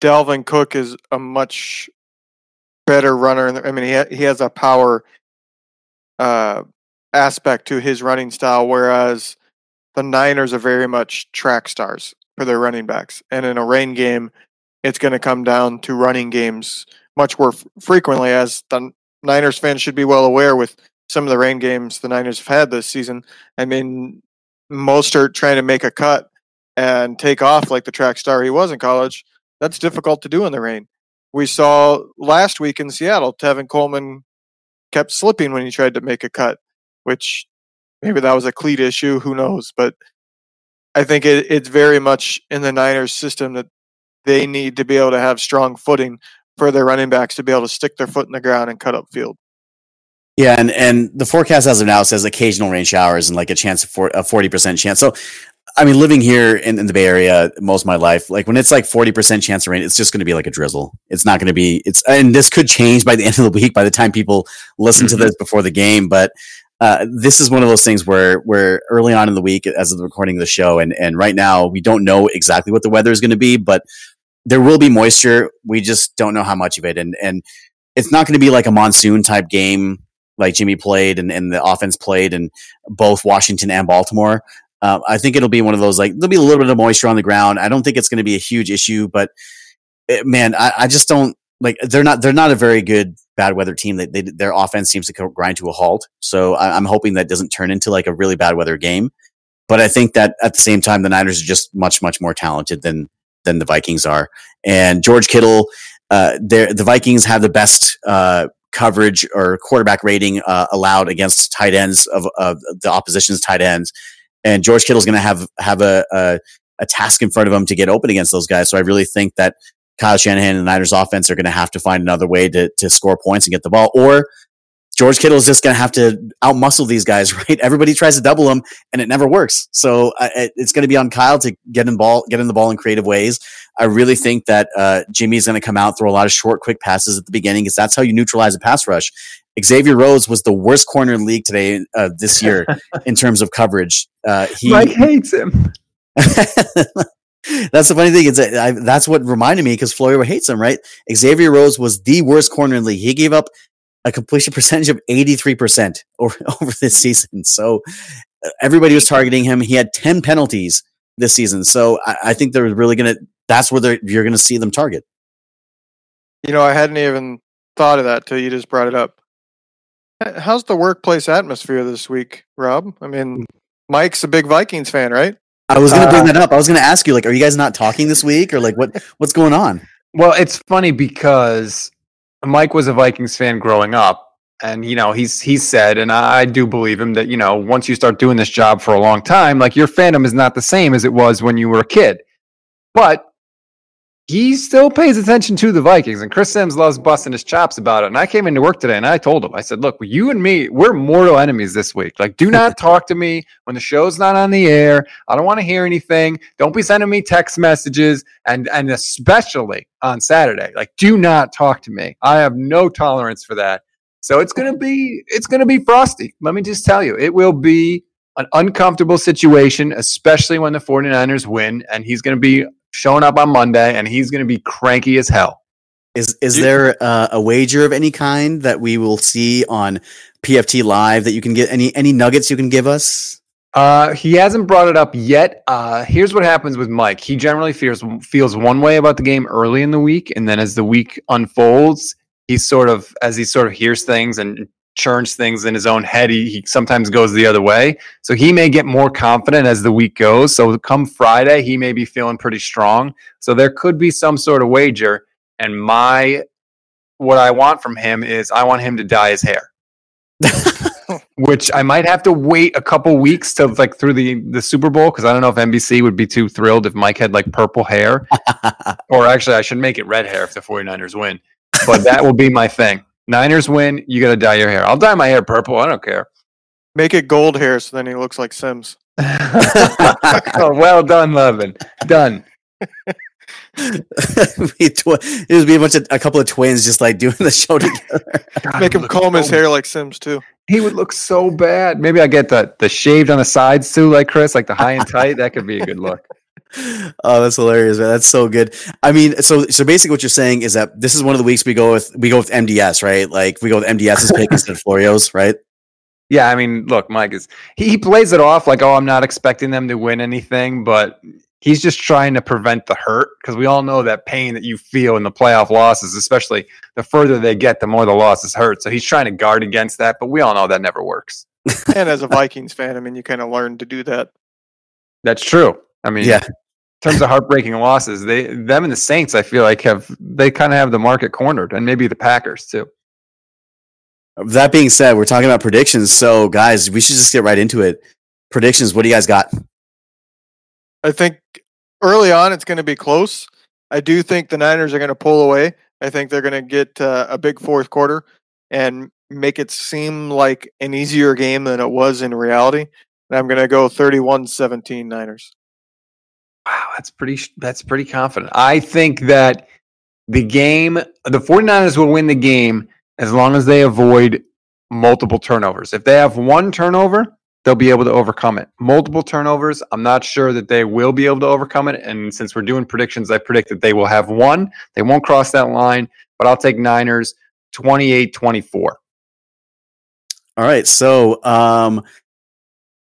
Speaker 3: Dalvin Cook is a much better runner. I mean, he ha- he has a power uh, aspect to his running style, whereas the Niners are very much track stars for their running backs. And in a rain game, it's going to come down to running games much more f- frequently, as the Niners fans should be well aware with some of the rain games the Niners have had this season. I mean, most are trying to make a cut and take off like the track star he was in college, that's difficult to do in the rain. We saw last week in Seattle, Tevin Coleman kept slipping when he tried to make a cut, which maybe that was a cleat issue, who knows? But I think it, it's very much in the Niners system that they need to be able to have strong footing for their running backs to be able to stick their foot in the ground and cut up field.
Speaker 2: Yeah, and, and the forecast as of now says occasional rain showers and like a chance for a forty percent chance. So I mean, living here in, in, the Bay Area most of my life, like when it's like 40% chance of rain, it's just going to be like a drizzle. It's not going to be, it's, and this could change by the end of the week by the time people listen mm-hmm. to this before the game. But, uh, this is one of those things where, where early on in the week, as of the recording of the show, and, and right now we don't know exactly what the weather is going to be, but there will be moisture. We just don't know how much of it. And, and it's not going to be like a monsoon type game like Jimmy played and, and the offense played in both Washington and Baltimore. Uh, I think it'll be one of those like there'll be a little bit of moisture on the ground. I don't think it's going to be a huge issue, but it, eh, man, I, I, just don't like they're not they're not a very good bad weather team. They, they their offense seems to grind to a halt. So I, I'm hoping that doesn't turn into like a really bad weather game. But I think that at the same time, the Niners are just much much more talented than than the Vikings are. And George Kittle, uh, the Vikings have the best uh, coverage or quarterback rating uh, allowed against tight ends of, of the opposition's tight ends and George Kittle's going to have have a, a, a task in front of him to get open against those guys. So I really think that Kyle Shanahan and the Niners offense are going to have to find another way to to score points and get the ball, or George Kittle is just going to have to outmuscle these guys, [laughs] right? Everybody tries to double him, and it never works. So uh, it's going to be on Kyle to get in ball, get in the ball in creative ways. I really think that uh, Jimmy's going to come out, throw a lot of short, quick passes at the beginning, because that's how you neutralize a pass rush. Xavier Rhodes was the worst corner in the league today uh, this year [laughs] in terms of coverage. Uh,
Speaker 4: he Mike hates him. [laughs]
Speaker 2: that's the funny thing. It's I, that's what reminded me because Florio hates him, right? Xavier Rhodes was the worst corner in the league. He gave up a completion [laughs] percentage of 83% [laughs] over, over this season. So uh, everybody was targeting him. He had 10 penalties this season. So I, I think they're really going to, that's where you're going to see them target.
Speaker 3: You know, I hadn't even thought of that till you just brought it up. How's the workplace atmosphere this week, Rob? I mean, Mike's a big Vikings fan, right?
Speaker 2: I was going to bring uh, that up. I was going to ask you, like, are you guys not talking this week, or like, what what's going on?
Speaker 4: Well, it's funny because Mike was a Vikings fan growing up, and you know he's he's said, and I do believe him that you know once you start doing this job for a long time, like your fandom is not the same as it was when you were a kid. But he still pays attention to the Vikings, and Chris Sims loves busting his chops about it. And I came into work today and I told him, I said, Look, you and me, we're mortal enemies this week. Like, do not [laughs] talk to me when the show's not on the air. I don't want to hear anything. Don't be sending me text messages, and and especially on Saturday, like, do not talk to me. I have no tolerance for that. So it's gonna be it's gonna be frosty. Let me just tell you, it will be an uncomfortable situation, especially when the 49ers win, and he's going to be showing up on Monday, and he's going to be cranky as hell.
Speaker 2: Is is there uh, a wager of any kind that we will see on PFT Live that you can get any any nuggets you can give us?
Speaker 4: Uh, he hasn't brought it up yet. Uh, here's what happens with Mike. He generally feels feels one way about the game early in the week, and then as the week unfolds, he sort of as he sort of hears things and churns things in his own head, he, he sometimes goes the other way. So he may get more confident as the week goes. So come Friday, he may be feeling pretty strong. So there could be some sort of wager. And my what I want from him is I want him to dye his hair. [laughs] Which I might have to wait a couple weeks to like through the the Super Bowl because I don't know if NBC would be too thrilled if Mike had like purple hair. [laughs] or actually I should make it red hair if the 49ers win. But that will be my thing. Niners win, you got to dye your hair. I'll dye my hair purple. I don't care.
Speaker 3: Make it gold hair so then he looks like Sims. [laughs] [laughs]
Speaker 4: oh, well done, Levin. Done. [laughs]
Speaker 2: it would be a bunch of a couple of twins just like doing the show together.
Speaker 3: God, Make him comb so his hair like Sims too.
Speaker 4: He would look so bad. Maybe I get the the shaved on the sides too, like Chris, like the high and tight. That could be a good look
Speaker 2: oh, that's hilarious, man. That's so good. I mean, so so basically, what you're saying is that this is one of the weeks we go with we go with MDS, right? Like we go with MDS's pick instead of Florio's, right?
Speaker 4: Yeah, I mean, look, Mike is he, he plays it off like, oh, I'm not expecting them to win anything, but he's just trying to prevent the hurt because we all know that pain that you feel in the playoff losses, especially the further they get, the more the losses hurt. So he's trying to guard against that, but we all know that never works.
Speaker 3: and as a Vikings fan, I mean, you kind of learn to do that.
Speaker 4: That's true. I mean, yeah. In terms of heartbreaking losses, they them and the Saints, I feel like have they kind of have the market cornered, and maybe the Packers too.
Speaker 2: That being said, we're talking about predictions. So, guys, we should just get right into it. Predictions. What do you guys got?
Speaker 3: I think early on it's going to be close. I do think the Niners are going to pull away. I think they're going to get uh, a big fourth quarter and make it seem like an easier game than it was in reality. And I'm going to go 31 17 Niners.
Speaker 4: Wow, that's pretty that's pretty confident. I think that the game the 49ers will win the game as long as they avoid multiple turnovers. If they have one turnover, they'll be able to overcome it. Multiple turnovers, I'm not sure that they will be able to overcome it. And since we're doing predictions, I predict that they will have one. They won't cross that line, but I'll take Niners 28 24.
Speaker 2: All right. So um,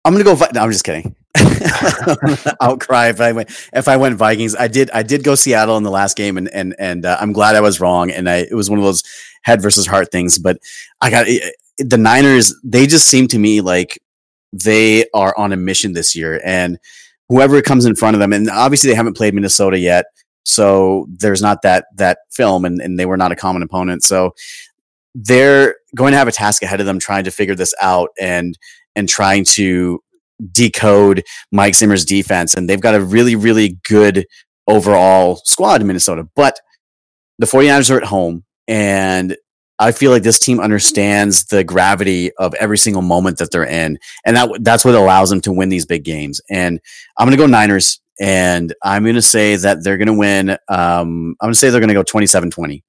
Speaker 2: I'm going to go. No, I'm just kidding. [laughs] outcry if I went if I went Vikings. I did I did go Seattle in the last game, and and and uh, I'm glad I was wrong. And I it was one of those head versus heart things. But I got the Niners. They just seem to me like they are on a mission this year, and whoever comes in front of them, and obviously they haven't played Minnesota yet, so there's not that that film, and and they were not a common opponent. So they're going to have a task ahead of them trying to figure this out and and trying to decode Mike Zimmer's defense, and they've got a really, really good overall squad in Minnesota. But the 49ers are at home, and I feel like this team understands the gravity of every single moment that they're in, and that that's what allows them to win these big games. And I'm going to go Niners, and I'm going to say that they're going to win. Um, I'm going to say they're going to go 27-20.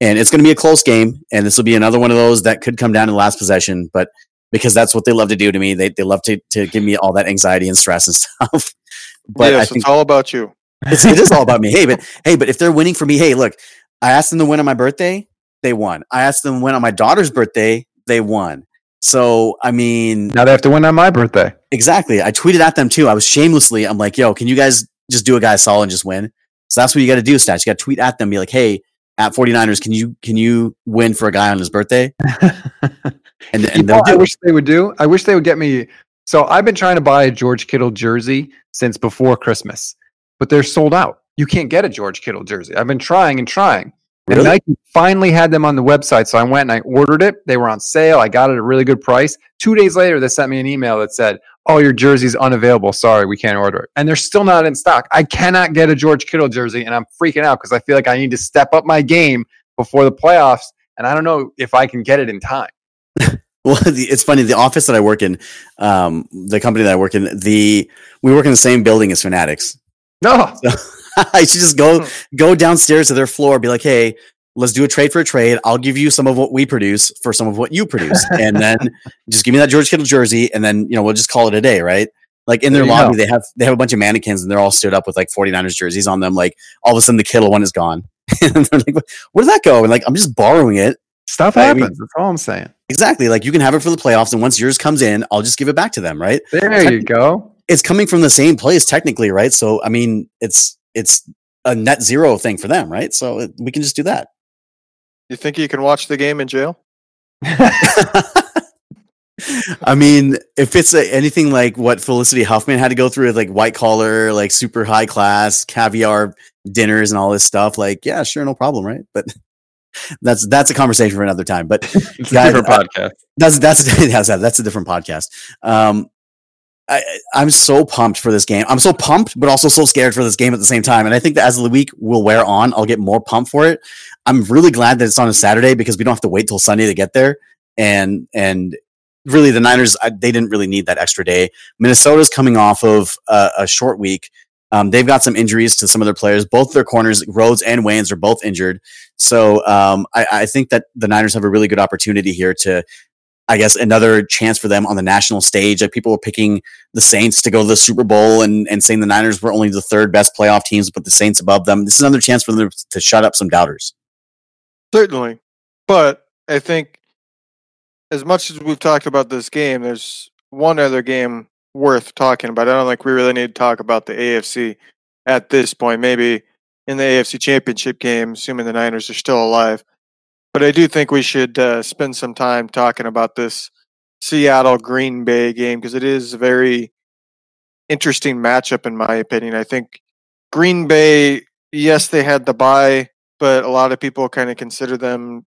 Speaker 2: And it's going to be a close game, and this will be another one of those that could come down to the last possession. But because that's what they love to do to me. They they love to to give me all that anxiety and stress and [laughs] stuff.
Speaker 3: but yes, I think it's all about you.
Speaker 2: It's, it is all about me. [laughs] Hey, but hey, but if they're winning for me, hey, look, I asked them to win on my birthday, they won. I asked them to win on my daughter's birthday, they won. So I mean,
Speaker 4: now they have to win on my birthday.
Speaker 2: Exactly. I tweeted at them too. I was shamelessly. I'm like, yo, can you guys just do a guy solid and just win? So that's what you got to do, stats. You got to tweet at them, be like, hey, at 49ers, can you can you win for a guy on his birthday? [laughs]
Speaker 4: and, and know, I wish they would do. I wish they would get me. So I've been trying to buy a George Kittle jersey since before Christmas, but they're sold out. You can't get a George Kittle jersey. I've been trying and trying. And
Speaker 2: Really?
Speaker 4: Nike finally had them on the website. So I went and I ordered it. They were on sale. I got it at a really good price. Two days later, they sent me an email that said, Oh, your jersey's unavailable. Sorry, we can't order it. And they're still not in stock. I cannot get a George Kittle jersey, and I'm freaking out because I feel like I need to step up my game before the playoffs. And I don't know if I can get it in time. [laughs]
Speaker 2: Well, it's funny. The office that I work in, um, the company that I work in, the we work in the same building as Fanatics.
Speaker 4: No. [laughs]
Speaker 2: I should just go go downstairs to their floor, be like, "Hey, let's do a trade for a trade. I'll give you some of what we produce for some of what you produce, [laughs] and then just give me that George Kittle jersey, and then you know we'll just call it a day, right?" Like in their
Speaker 4: There
Speaker 2: lobby, they have they have a bunch of mannequins, and they're all stood up with like 49ers jerseys on them. Like all of a sudden, the Kittle one is gone, [laughs] and they're like, "Where did that go?" And like, I'm just borrowing it.
Speaker 4: Stuff
Speaker 2: I mean-
Speaker 4: happens. That's all I'm saying.
Speaker 2: Exactly. Like you can have it for the playoffs, and once yours comes in, I'll just give it back to them, right?
Speaker 4: There you go.
Speaker 2: It's coming from the same place technically, right? So I mean, it's it's a net zero thing for them, right? So it, we can just do that.
Speaker 3: You think you can watch the game in jail? [laughs]
Speaker 2: I mean, if it's a, anything like what Felicity Huffman had to go through with like white collar, like super high class caviar dinners and all this stuff, like yeah, sure, no problem, right? But [laughs] that's that's a conversation for another time. But [laughs]
Speaker 4: It's a
Speaker 2: Guys,
Speaker 4: different
Speaker 2: uh,
Speaker 4: podcast.
Speaker 2: that's that's that's that's a different podcast. Um, I I'm so pumped for this game. I'm so pumped, but also so scared for this game at the same time. And I think that as the week will wear on, I'll get more pumped for it. I'm really glad that it's on a Saturday because we don't have to wait till Sunday to get there. And and really, the Niners I, they didn't really need that extra day. Minnesota's coming off of a, a short week. Um, they've got some injuries to some of their players. Both their corners, Rhodes and Waynes, are both injured. So um, I, I think that the Niners have a really good opportunity here to I guess another chance for them on the national stage. Like people were picking the Saints to go to the Super Bowl and, and saying the Niners were only the third best playoff teams, but the Saints above them. This is another chance for them to shut up some doubters.
Speaker 3: Certainly. But I think as much as we've talked about this game, there's one other game worth talking about. I don't think we really need to talk about the AFC at this point. Maybe in the AFC Championship game, assuming the Niners are still alive. But I do think we should uh, spend some time talking about this Seattle Green Bay game because it is a very interesting matchup, in my opinion. I think Green Bay, yes, they had the bye, but a lot of people kind of consider them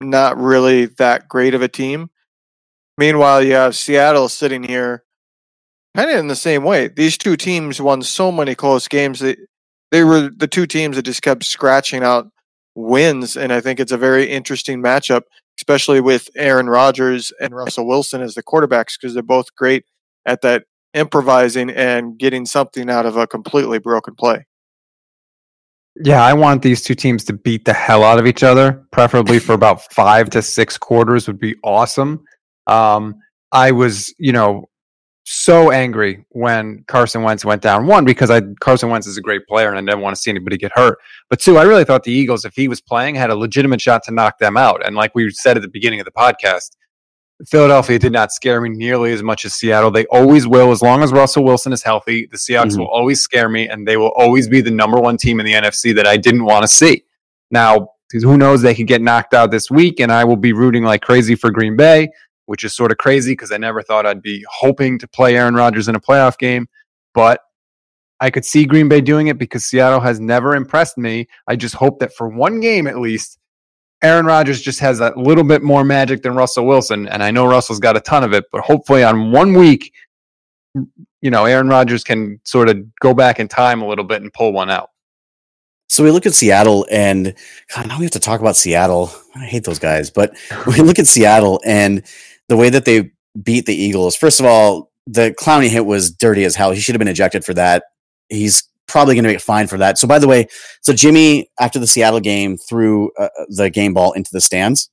Speaker 3: not really that great of a team. Meanwhile, you have Seattle sitting here kind of in the same way. These two teams won so many close games. They, they were the two teams that just kept scratching out wins. And I think it's a very interesting matchup, especially with Aaron Rodgers and Russell Wilson as the quarterbacks, because they're both great at that improvising and getting something out of a completely broken play.
Speaker 4: Yeah, I want these two teams to beat the hell out of each other, preferably for about [laughs] five to six quarters would be awesome. Um, I was, you know, so angry when Carson Wentz went down. One, because I Carson Wentz is a great player and I never want to see anybody get hurt. But two, I really thought the Eagles, if he was playing, had a legitimate shot to knock them out. And like we said at the beginning of the podcast, Philadelphia did not scare me nearly as much as Seattle. They always will, as long as Russell Wilson is healthy. The Seahawks
Speaker 2: Mhm.
Speaker 4: will always scare me, and they will always be the number one team in the NFC that I didn't want to see. Now, who knows? They could get knocked out this week, and I will be rooting like crazy for Green Bay, which is sort of crazy because I never thought I'd be hoping to play Aaron Rodgers in a playoff game. But I could see Green Bay doing it because Seattle has never impressed me. I just hope that for one game at least, Aaron Rodgers just has a little bit more magic than Russell Wilson. And I know Russell's got a ton of it, but hopefully on one week, you know, Aaron Rodgers can sort of go back in time a little bit and pull one out.
Speaker 2: So we look at Seattle and God, now we have to talk about Seattle. I hate those guys, but [laughs] we look at Seattle and the way that they beat the Eagles. First of all, the Clowney hit was dirty as hell. He should have been ejected for that. He's probably going to get fined for that. So by the way, so Jimmy after the Seattle game threw uh, the game ball into the stands,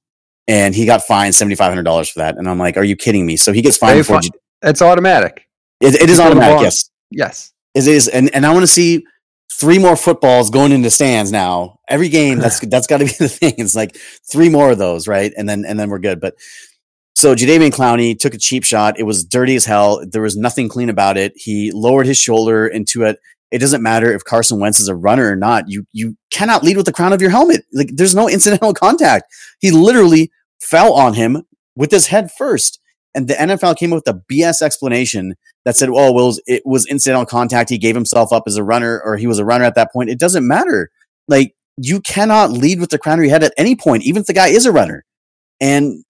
Speaker 2: and he got fined seventy five hundred dollars for that. And I'm like, are you kidding me? So he gets fined for.
Speaker 4: It's automatic.
Speaker 2: It, it is automatic. Yes.
Speaker 4: Yes.
Speaker 2: It is, and and I want to see three more footballs going into stands now. Every game, that's [laughs] that's got to be the thing. It's like three more of those, right? And then and then we're good. But so Jadeveon Clowney took a cheap shot. It was dirty as hell. There was nothing clean about it. He lowered his shoulder into it. It doesn't matter if Carson Wentz is a runner or not. You you cannot lead with the crown of your helmet. Like there's no [laughs] incidental contact. He literally fell on him with his head first. And the NFL came up with a BS explanation that said, "Oh, well, it was incidental contact. He gave himself up as a runner, or he was a runner at that point." It doesn't matter. Like you cannot lead with the crown of your head at any point, even if the guy is a runner. And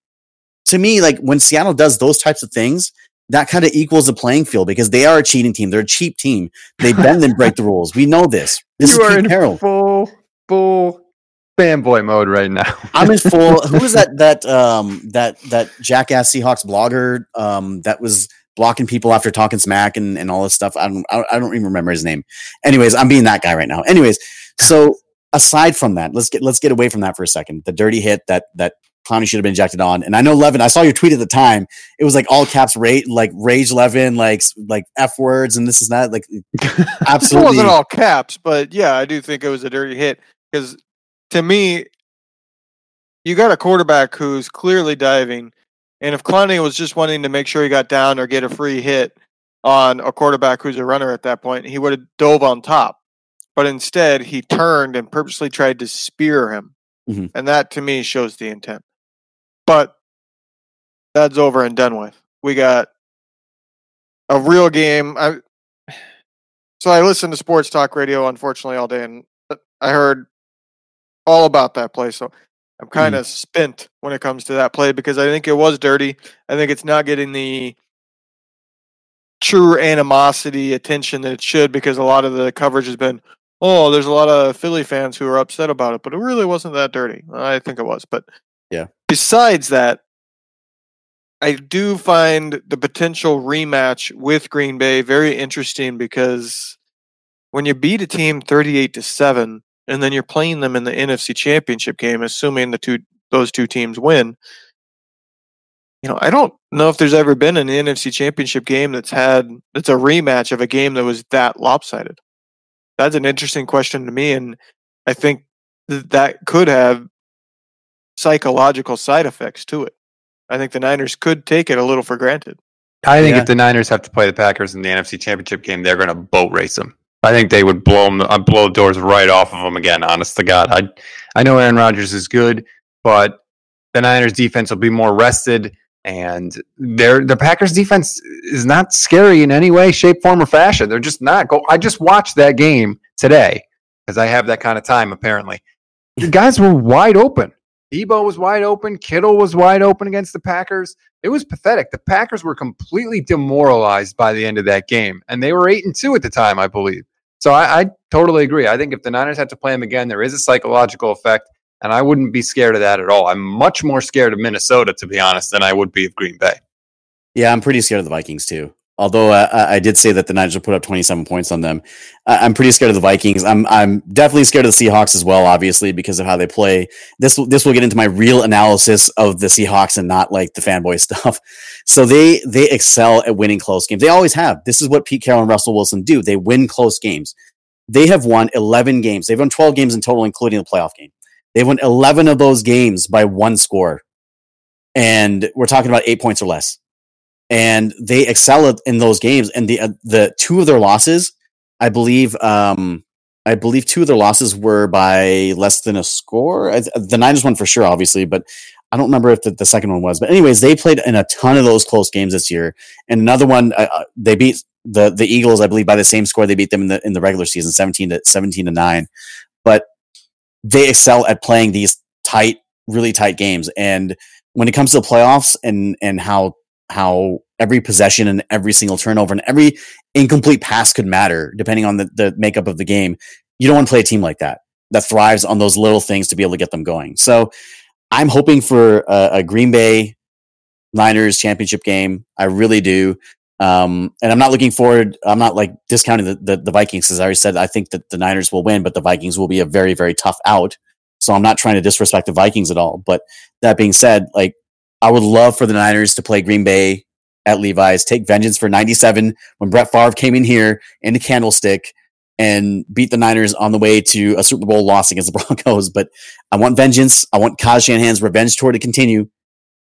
Speaker 2: to me, like when Seattle does those types of things, that kind of equals the playing field because they are a cheating team. They're a cheap team. They bend and break the rules. We know this. This
Speaker 4: you
Speaker 2: is
Speaker 4: are
Speaker 2: Pete
Speaker 4: in
Speaker 2: Carroll.
Speaker 4: full full fanboy mode right now. [laughs]
Speaker 2: I'm in full. [laughs] Who was that? That um that that jackass Seahawks blogger um that was blocking people after talking smack and, and all this stuff. I don't I don't even remember his name. Anyways, I'm being that guy right now. Anyways, so aside from that, let's get let's get away from that for a second. The dirty hit that that Clowney should have been ejected on. And I know Levin, I saw your tweet at the time. It was like all caps rate, like rage Levin, like like F words and this is that. Like [laughs] absolutely.
Speaker 3: It wasn't all caps, but yeah, I do think it was a dirty hit because to me, you got a quarterback who's clearly diving, and if Clowney was just wanting to make sure he got down or get a free hit on a quarterback who's a runner at that point, he would have dove on top. But instead, he turned and purposely tried to spear him,
Speaker 2: Mhm.
Speaker 3: and that to me shows the intent. But that's over and done with. We got a real game. I so I listened to sports talk radio, unfortunately, all day, and uh, I heard all about that play. So I'm kind of spent when it comes to that play because I think it was dirty. I think it's not getting the true animosity attention that it should because a lot of the coverage has been, oh, there's a lot of Philly fans who are upset about it, but it really wasn't that dirty. I think it was, but
Speaker 2: Yeah.
Speaker 3: Besides that, I do find the potential rematch with Green Bay very interesting because when you beat a team 38 to 7 and then you're playing them in the NFC Championship game assuming the two those two teams win you know, I don't know if there's ever been an NFC Championship game that's had that's a rematch of a game that was that lopsided. That's an interesting question to me and I think th- that could have psychological side effects to it. I think the Niners could take it a little for granted.
Speaker 4: I think
Speaker 2: Yeah.
Speaker 4: if the Niners have to play the Packers in the NFC Championship game, they're going to boat race them. I think they would blow them, uh, blow doors right off of them again. Honest to God, I I know Aaron Rodgers is good, but the Niners defense will be more rested, and their the Packers defense is not scary in any way, shape, form, or fashion. They're just not. Go. I just watched that game today because I have that kind of time. Apparently, the guys were wide open. Deebo was wide open. Kittle was wide open against the Packers. It was pathetic. The Packers were completely demoralized by the end of that game, and they were eight and two at the time, I believe. So I, I totally agree. I think if the Niners have to play them again, there is a psychological effect, and I wouldn't be scared of that at all. I'm much more scared of Minnesota, to be honest, than I would be of Green Bay.
Speaker 2: Yeah, I'm pretty scared of the Vikings too. Although uh, I I did say that the Niners put up 27 points on them, I- I'm pretty scared of the Vikings. I'm I'm definitely scared of the Seahawks as well, obviously because of how they play. This this will get into my real analysis of the Seahawks and not like the fanboy [laughs] stuff. So they they excel at winning close games. They always have. This is what Pete Carroll and Russell Wilson do. They win close games. They have won 11 games. They've won 12 games in total, including the playoff game. They've won 11 of those games by one score, and we're talking about eight points or less and they excel in those games. And the uh, the two of their losses, I believe, um, I believe two of their losses were by less than a score. The Niners one for sure, obviously, but I don't remember if the, the second one was. But anyways, they played in a ton of those close games this year. And another one, uh, uh, they beat the the Eagles, I believe, by the same score they beat them in the in the regular season, seventeen to seventeen to nine. But they excel at playing these tight, really tight games. And when it comes to the playoffs and and how how every possession and every single turnover and every incomplete pass could matter depending on the, the makeup of the game. You don't want to play a team like that that thrives on those little things to be able to get them going. So I'm hoping for a, a Green Bay Niners championship game. I really do. Um, and I'm not looking forward. I'm not like discounting the, the, the Vikings because I already said I think that the Niners will win, but the Vikings will be a very, very tough out. So I'm not trying to disrespect the Vikings at all. But that being said, like I would love for the Niners to play Green Bay at Levi's, take vengeance for 97 when Brett Favre came in here in the candlestick and beat the Niners on the way to a Super Bowl loss against the [laughs] Broncos. But I want vengeance. I want Kyle Shanahan's revenge tour to continue.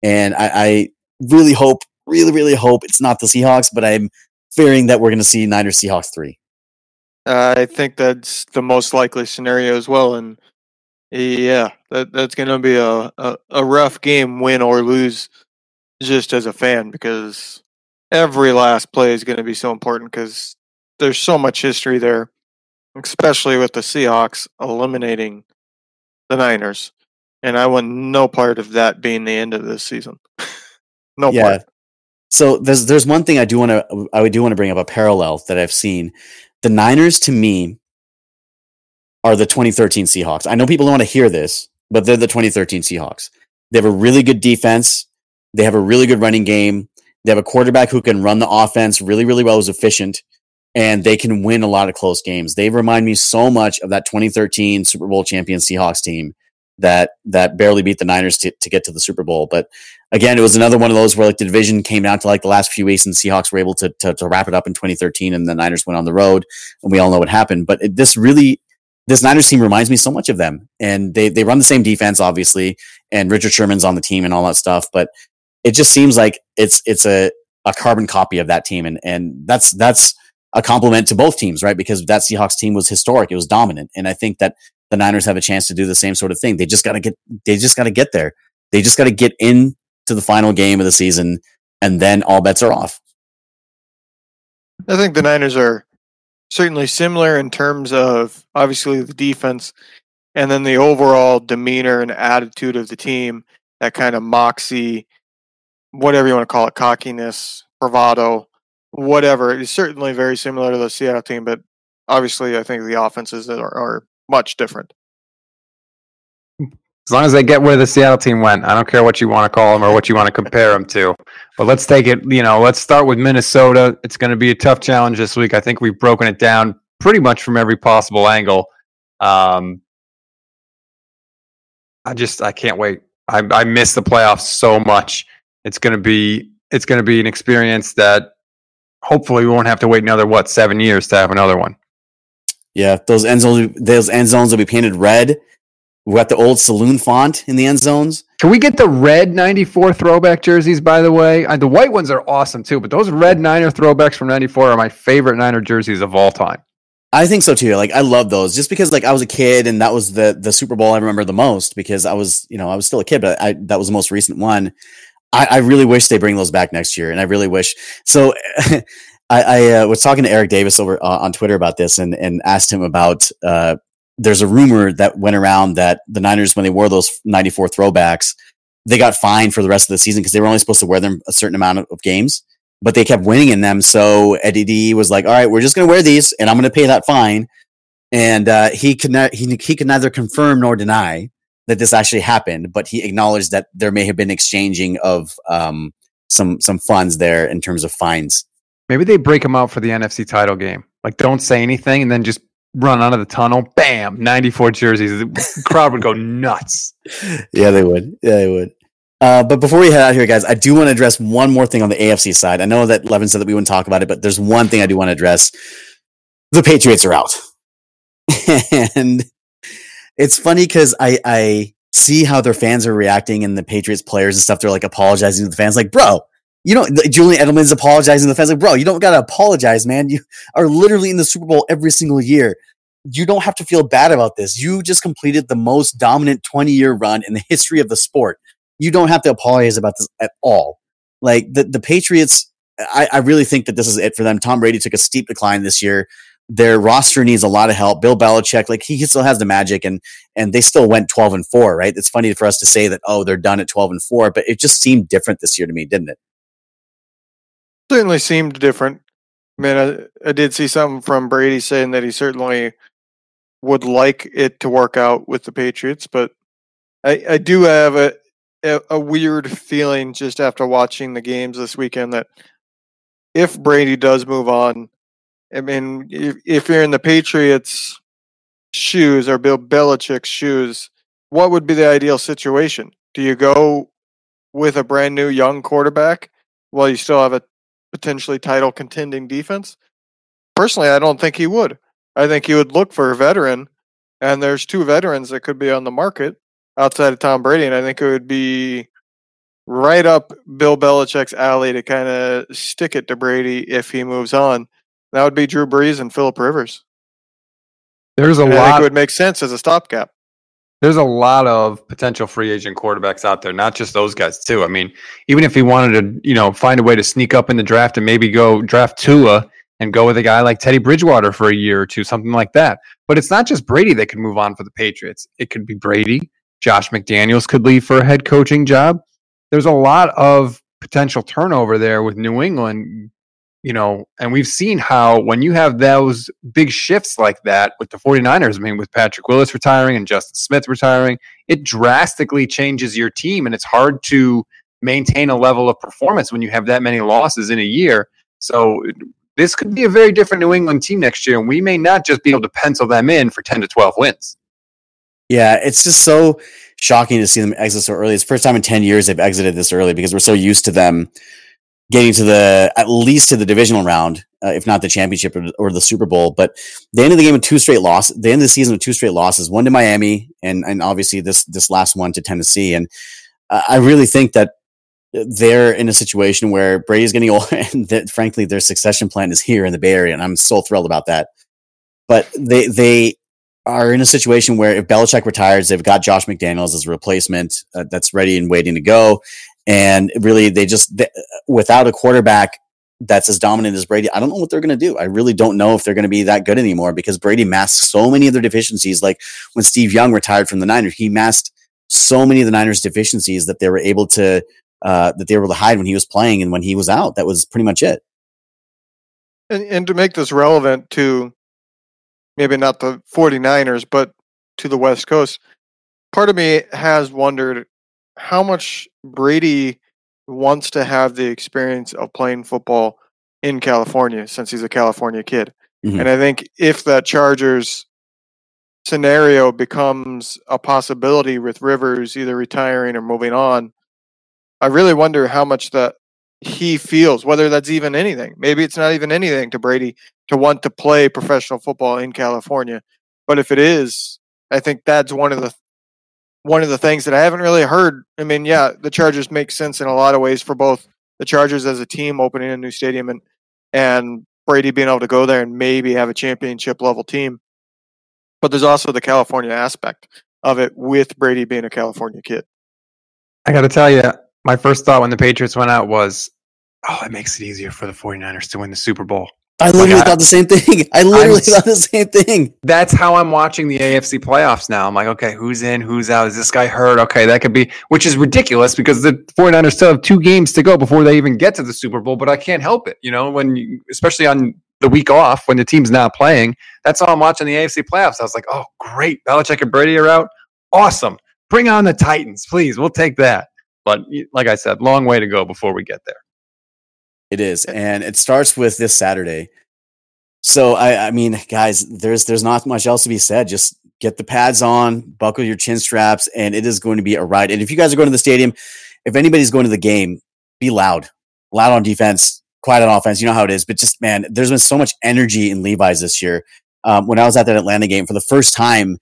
Speaker 2: And I, I really hope, really, really hope it's not the Seahawks, but I'm fearing that we're going to see Niners Seahawks three.
Speaker 3: I think that's the most likely scenario as well. And yeah, that that's going to be a, a, a rough game, win or lose, just as a fan, because every last play is going to be so important because there's so much history there, especially with the Seahawks eliminating the Niners, and I want no part of that being the end of this season. [laughs] no
Speaker 2: yeah.
Speaker 3: part.
Speaker 2: So there's there's one thing I do want to I do want to bring up a parallel that I've seen. The Niners to me are the 2013 Seahawks. I know people don't want to hear this, but they're the 2013 Seahawks. They have a really good defense. They have a really good running game. They have a quarterback who can run the offense really, really well, is efficient, and they can win a lot of close games. They remind me so much of that 2013 Super Bowl champion Seahawks team that that barely beat the Niners to, to get to the Super Bowl. But again, it was another one of those where like the division came down to like the last few weeks, and the Seahawks were able to to, to wrap it up in 2013, and the Niners went on the road, and we all know what happened. But it, this really this Niners team reminds me so much of them. And they they run the same defense, obviously, and Richard Sherman's on the team and all that stuff. But it just seems like it's it's a, a carbon copy of that team. And and that's that's a compliment to both teams, right? Because that Seahawks team was historic, it was dominant. And I think that the Niners have a chance to do the same sort of thing. They just gotta get they just gotta get there. They just gotta get in to the final game of the season, and then all bets are off.
Speaker 3: I think the Niners are certainly similar in terms of obviously the defense and then the overall demeanor and attitude of the team, that kind of moxie, whatever you want to call it, cockiness, bravado, whatever. It is certainly very similar to the Seattle team, but obviously I think the offenses are, are much different.
Speaker 4: As long as they get where the Seattle team went, I don't care what you want to call them or what you want to compare them to. But let's take it, you know, let's start with Minnesota. It's going to be a tough challenge this week. I think we've broken it down pretty much from every possible angle. Um, I just, I can't wait. I, I miss the playoffs so much. It's going to be, it's going to be an experience that hopefully we won't have to wait another, what, seven years to have another one.
Speaker 2: Yeah, those end zones, those end zones will be painted red we got the old saloon font in the end zones.
Speaker 4: Can we get the red 94 throwback jerseys, by the way? Uh, the white ones are awesome too, but those red Niner throwbacks from 94 are my favorite Niner jerseys of all time.
Speaker 2: I think so too. Like I love those just because like I was a kid and that was the the Super Bowl I remember the most because I was, you know, I was still a kid, but I, that was the most recent one. I, I really wish they bring those back next year. And I really wish so [laughs] I, I uh, was talking to Eric Davis over uh, on Twitter about this and, and asked him about uh, there's a rumor that went around that the Niners, when they wore those 94 throwbacks, they got fined for the rest of the season because they were only supposed to wear them a certain amount of, games, but they kept winning in them. So Eddie D was like, all right, we're just going to wear these and I'm going to pay that fine. And uh, he, could ne- he, he could neither confirm nor deny that this actually happened, but he acknowledged that there may have been exchanging of um, some, some funds there in terms of fines.
Speaker 4: Maybe they break them out for the NFC title game. Like, don't say anything and then just run out of the tunnel, bam, 94 jerseys. The crowd would go nuts. [laughs]
Speaker 2: Yeah, they would. Yeah, they would. Uh, but before we head out here, guys, I do want to address one more thing on the AFC side. I know that Levin said that we wouldn't talk about it, but there's one thing I do want to address. The Patriots are out. [laughs] and it's funny because I, I see how their fans are reacting and the Patriots players and stuff. They're like apologizing to the fans, like, bro, you know, Julian Edelman's apologizing the fans, like, bro, you don't got to apologize, man. You are literally in the Super Bowl every single year you don't have to feel bad about this. You just completed the most dominant 20 year run in the history of the sport. You don't have to apologize about this at all. Like the, the Patriots, I, I really think that this is it for them. Tom Brady took a steep decline this year. Their roster needs a lot of help. Bill Belichick, like he still has the magic and, and they still went 12 and four, right? It's funny for us to say that, oh, they're done at 12 and four, but it just seemed different this year to me, didn't it?
Speaker 3: Certainly seemed different. I mean, I, I did see something from Brady saying that he certainly would like it to work out with the Patriots, but I, I do have a, a, a weird feeling just after watching the games this weekend that if Brady does move on, I mean, if, if you're in the Patriots' shoes or Bill Belichick's shoes, what would be the ideal situation? Do you go with a brand new young quarterback while you still have a potentially title contending defense? Personally, I don't think he would. I think he would look for a veteran, and there's two veterans that could be on the market outside of Tom Brady, and I think it would be right up Bill Belichick's alley to kind of stick it to Brady if he moves on. That would be Drew Brees and Philip Rivers.
Speaker 4: There's a
Speaker 3: and
Speaker 4: lot.
Speaker 3: I think it would make sense as a stopgap.
Speaker 4: There's a lot of potential free agent quarterbacks out there, not just those guys too. I mean, even if he wanted to, you know, find a way to sneak up in the draft and maybe go draft Tua and go with a guy like Teddy Bridgewater for a year or two, something like that. But it's not just Brady that could move on for the Patriots. It could be Brady. Josh McDaniels could leave for a head coaching job. There's a lot of potential turnover there with New England, you know, and we've seen how when you have those big shifts like that with the 49ers, I mean, with Patrick Willis retiring and Justin Smith retiring, it drastically changes your team and it's hard to maintain a level of performance when you have that many losses in a year. So this could be a very different New England team next year, and we may not just be able to pencil them in for 10 to 12 wins.
Speaker 2: Yeah, it's just so shocking to see them exit so early. It's the first time in 10 years they've exited this early because we're so used to them getting to the at least to the divisional round, uh, if not the championship or, or, the Super Bowl. But they ended the game with two straight losses. They ended the season with two straight losses, one to Miami and and obviously this this last one to Tennessee. And I really think that they're in a situation where Brady's getting [laughs] old, and that, frankly, their succession plan is here in the Bay Area, and I'm so thrilled about that. But they they are in a situation where if Belichick retires, they've got Josh McDaniels as a replacement uh, that's ready and waiting to go, and really they just they, without a quarterback that's as dominant as Brady, I don't know what they're going to do. I really don't know if they're going to be that good anymore because Brady masked so many of their deficiencies. Like when Steve Young retired from the Niners, he masked so many of the Niners' deficiencies that they were able to uh, that they were able to hide when he was playing and when he was out. That was pretty much it.
Speaker 3: And, and to make this relevant to maybe not the 49ers, but to the West Coast, part of me has wondered how much Brady wants to have the experience of playing football in California since he's a California kid. Mm-hmm. And I think if that Chargers scenario becomes a possibility with Rivers either retiring or moving on, I really wonder how much that he feels, whether that's even anything. Maybe it's not even anything to Brady to want to play professional football in California. But if it is, I think that's one of the one of the things that I haven't really heard. I mean, yeah, the Chargers make sense in a lot of ways for both the Chargers as a team opening a new stadium and and Brady being able to go there and maybe have a championship level team. But there's also the California aspect of it with Brady being a California kid.
Speaker 4: I got to tell you, my first thought when the Patriots went out was, oh, it makes it easier for the 49ers to win the Super Bowl.
Speaker 2: I literally like, thought the same thing. [laughs] I literally I'm, thought the same thing.
Speaker 4: That's how I'm watching the AFC playoffs now. I'm like, okay, who's in? Who's out? Is this guy hurt? Okay, that could be, which is ridiculous because the 49ers still have two games to go before they even get to the Super Bowl, but I can't help it. You know, when you, especially on the week off when the team's not playing, that's all I'm watching the AFC playoffs. I was like, oh, great. Belichick and Brady are out. Awesome. Bring on the Titans, please. We'll take that. But like I said, long way to go before we get there.
Speaker 2: It is, and it starts with this Saturday. So I, I mean, guys, there's there's not much else to be said. Just get the pads on, buckle your chin straps, and it is going to be a ride. And if you guys are going to the stadium, if anybody's going to the game, be loud, loud on defense, quiet on offense. You know how it is. But just man, there's been so much energy in Levi's this year. Um, when I was at that Atlanta game for the first time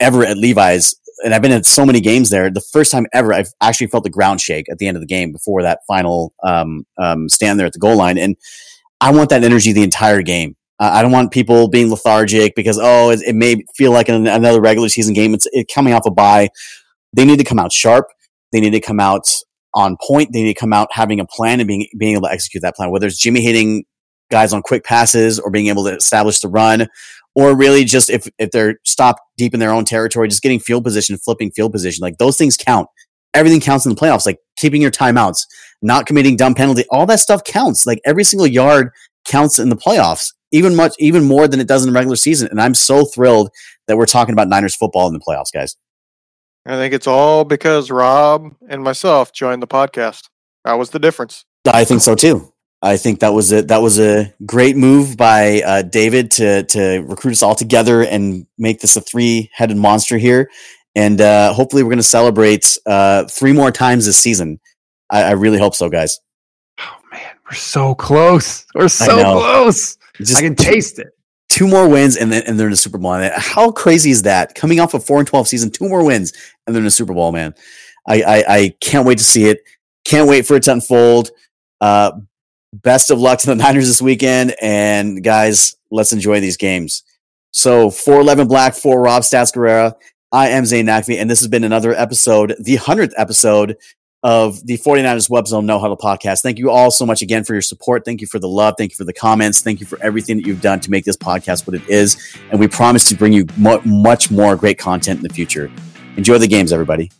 Speaker 2: ever at Levi's, and I've been at so many games there. The first time ever, I've actually felt the ground shake at the end of the game before that final um, um, stand there at the goal line, and I want that energy the entire game. Uh, I don't want people being lethargic because oh, it, it may feel like an, another regular season game. It's it coming off a bye. They need to come out sharp. They need to come out on point. They need to come out having a plan and being being able to execute that plan. Whether it's Jimmy hitting guys on quick passes or being able to establish the run or really just if, if they're stopped deep in their own territory, just getting field position, flipping field position. Like those things count. Everything counts in the playoffs, like keeping your timeouts, not committing dumb penalty. All that stuff counts. Like every single yard counts in the playoffs, even much, even more than it does in the regular season. And I'm so thrilled that we're talking about Niners football in the playoffs, guys.
Speaker 3: I think it's all because Rob and myself joined the podcast. That was the difference.
Speaker 2: I think so too. I think that was a that was a great move by uh, David to to recruit us all together and make this a three headed monster here. And uh, hopefully, we're going to celebrate uh, three more times this season. I, I, really hope so, guys.
Speaker 4: Oh man, we're so close. We're so close. Just I can taste it.
Speaker 2: Two more wins, and then and they're in the Super Bowl. How crazy is that? Coming off a four and twelve season, two more wins, and they're in the Super Bowl. Man, I I, I can't wait to see it. Can't wait for it to unfold. Uh, best of luck to the [laughs] Niners this weekend. And guys, let's enjoy these games. So for Levin Black, for Rob Stats Guerrera. I am Zain Naqvi, and this has been another episode, the 100th episode of the 49ers Webzone No Huddle podcast. Thank you all so much again for your support. Thank you for the love. Thank you for the comments. Thank you for everything that you've done to make this podcast what it is. And we promise to bring you much more great content in the future. Enjoy the games, everybody.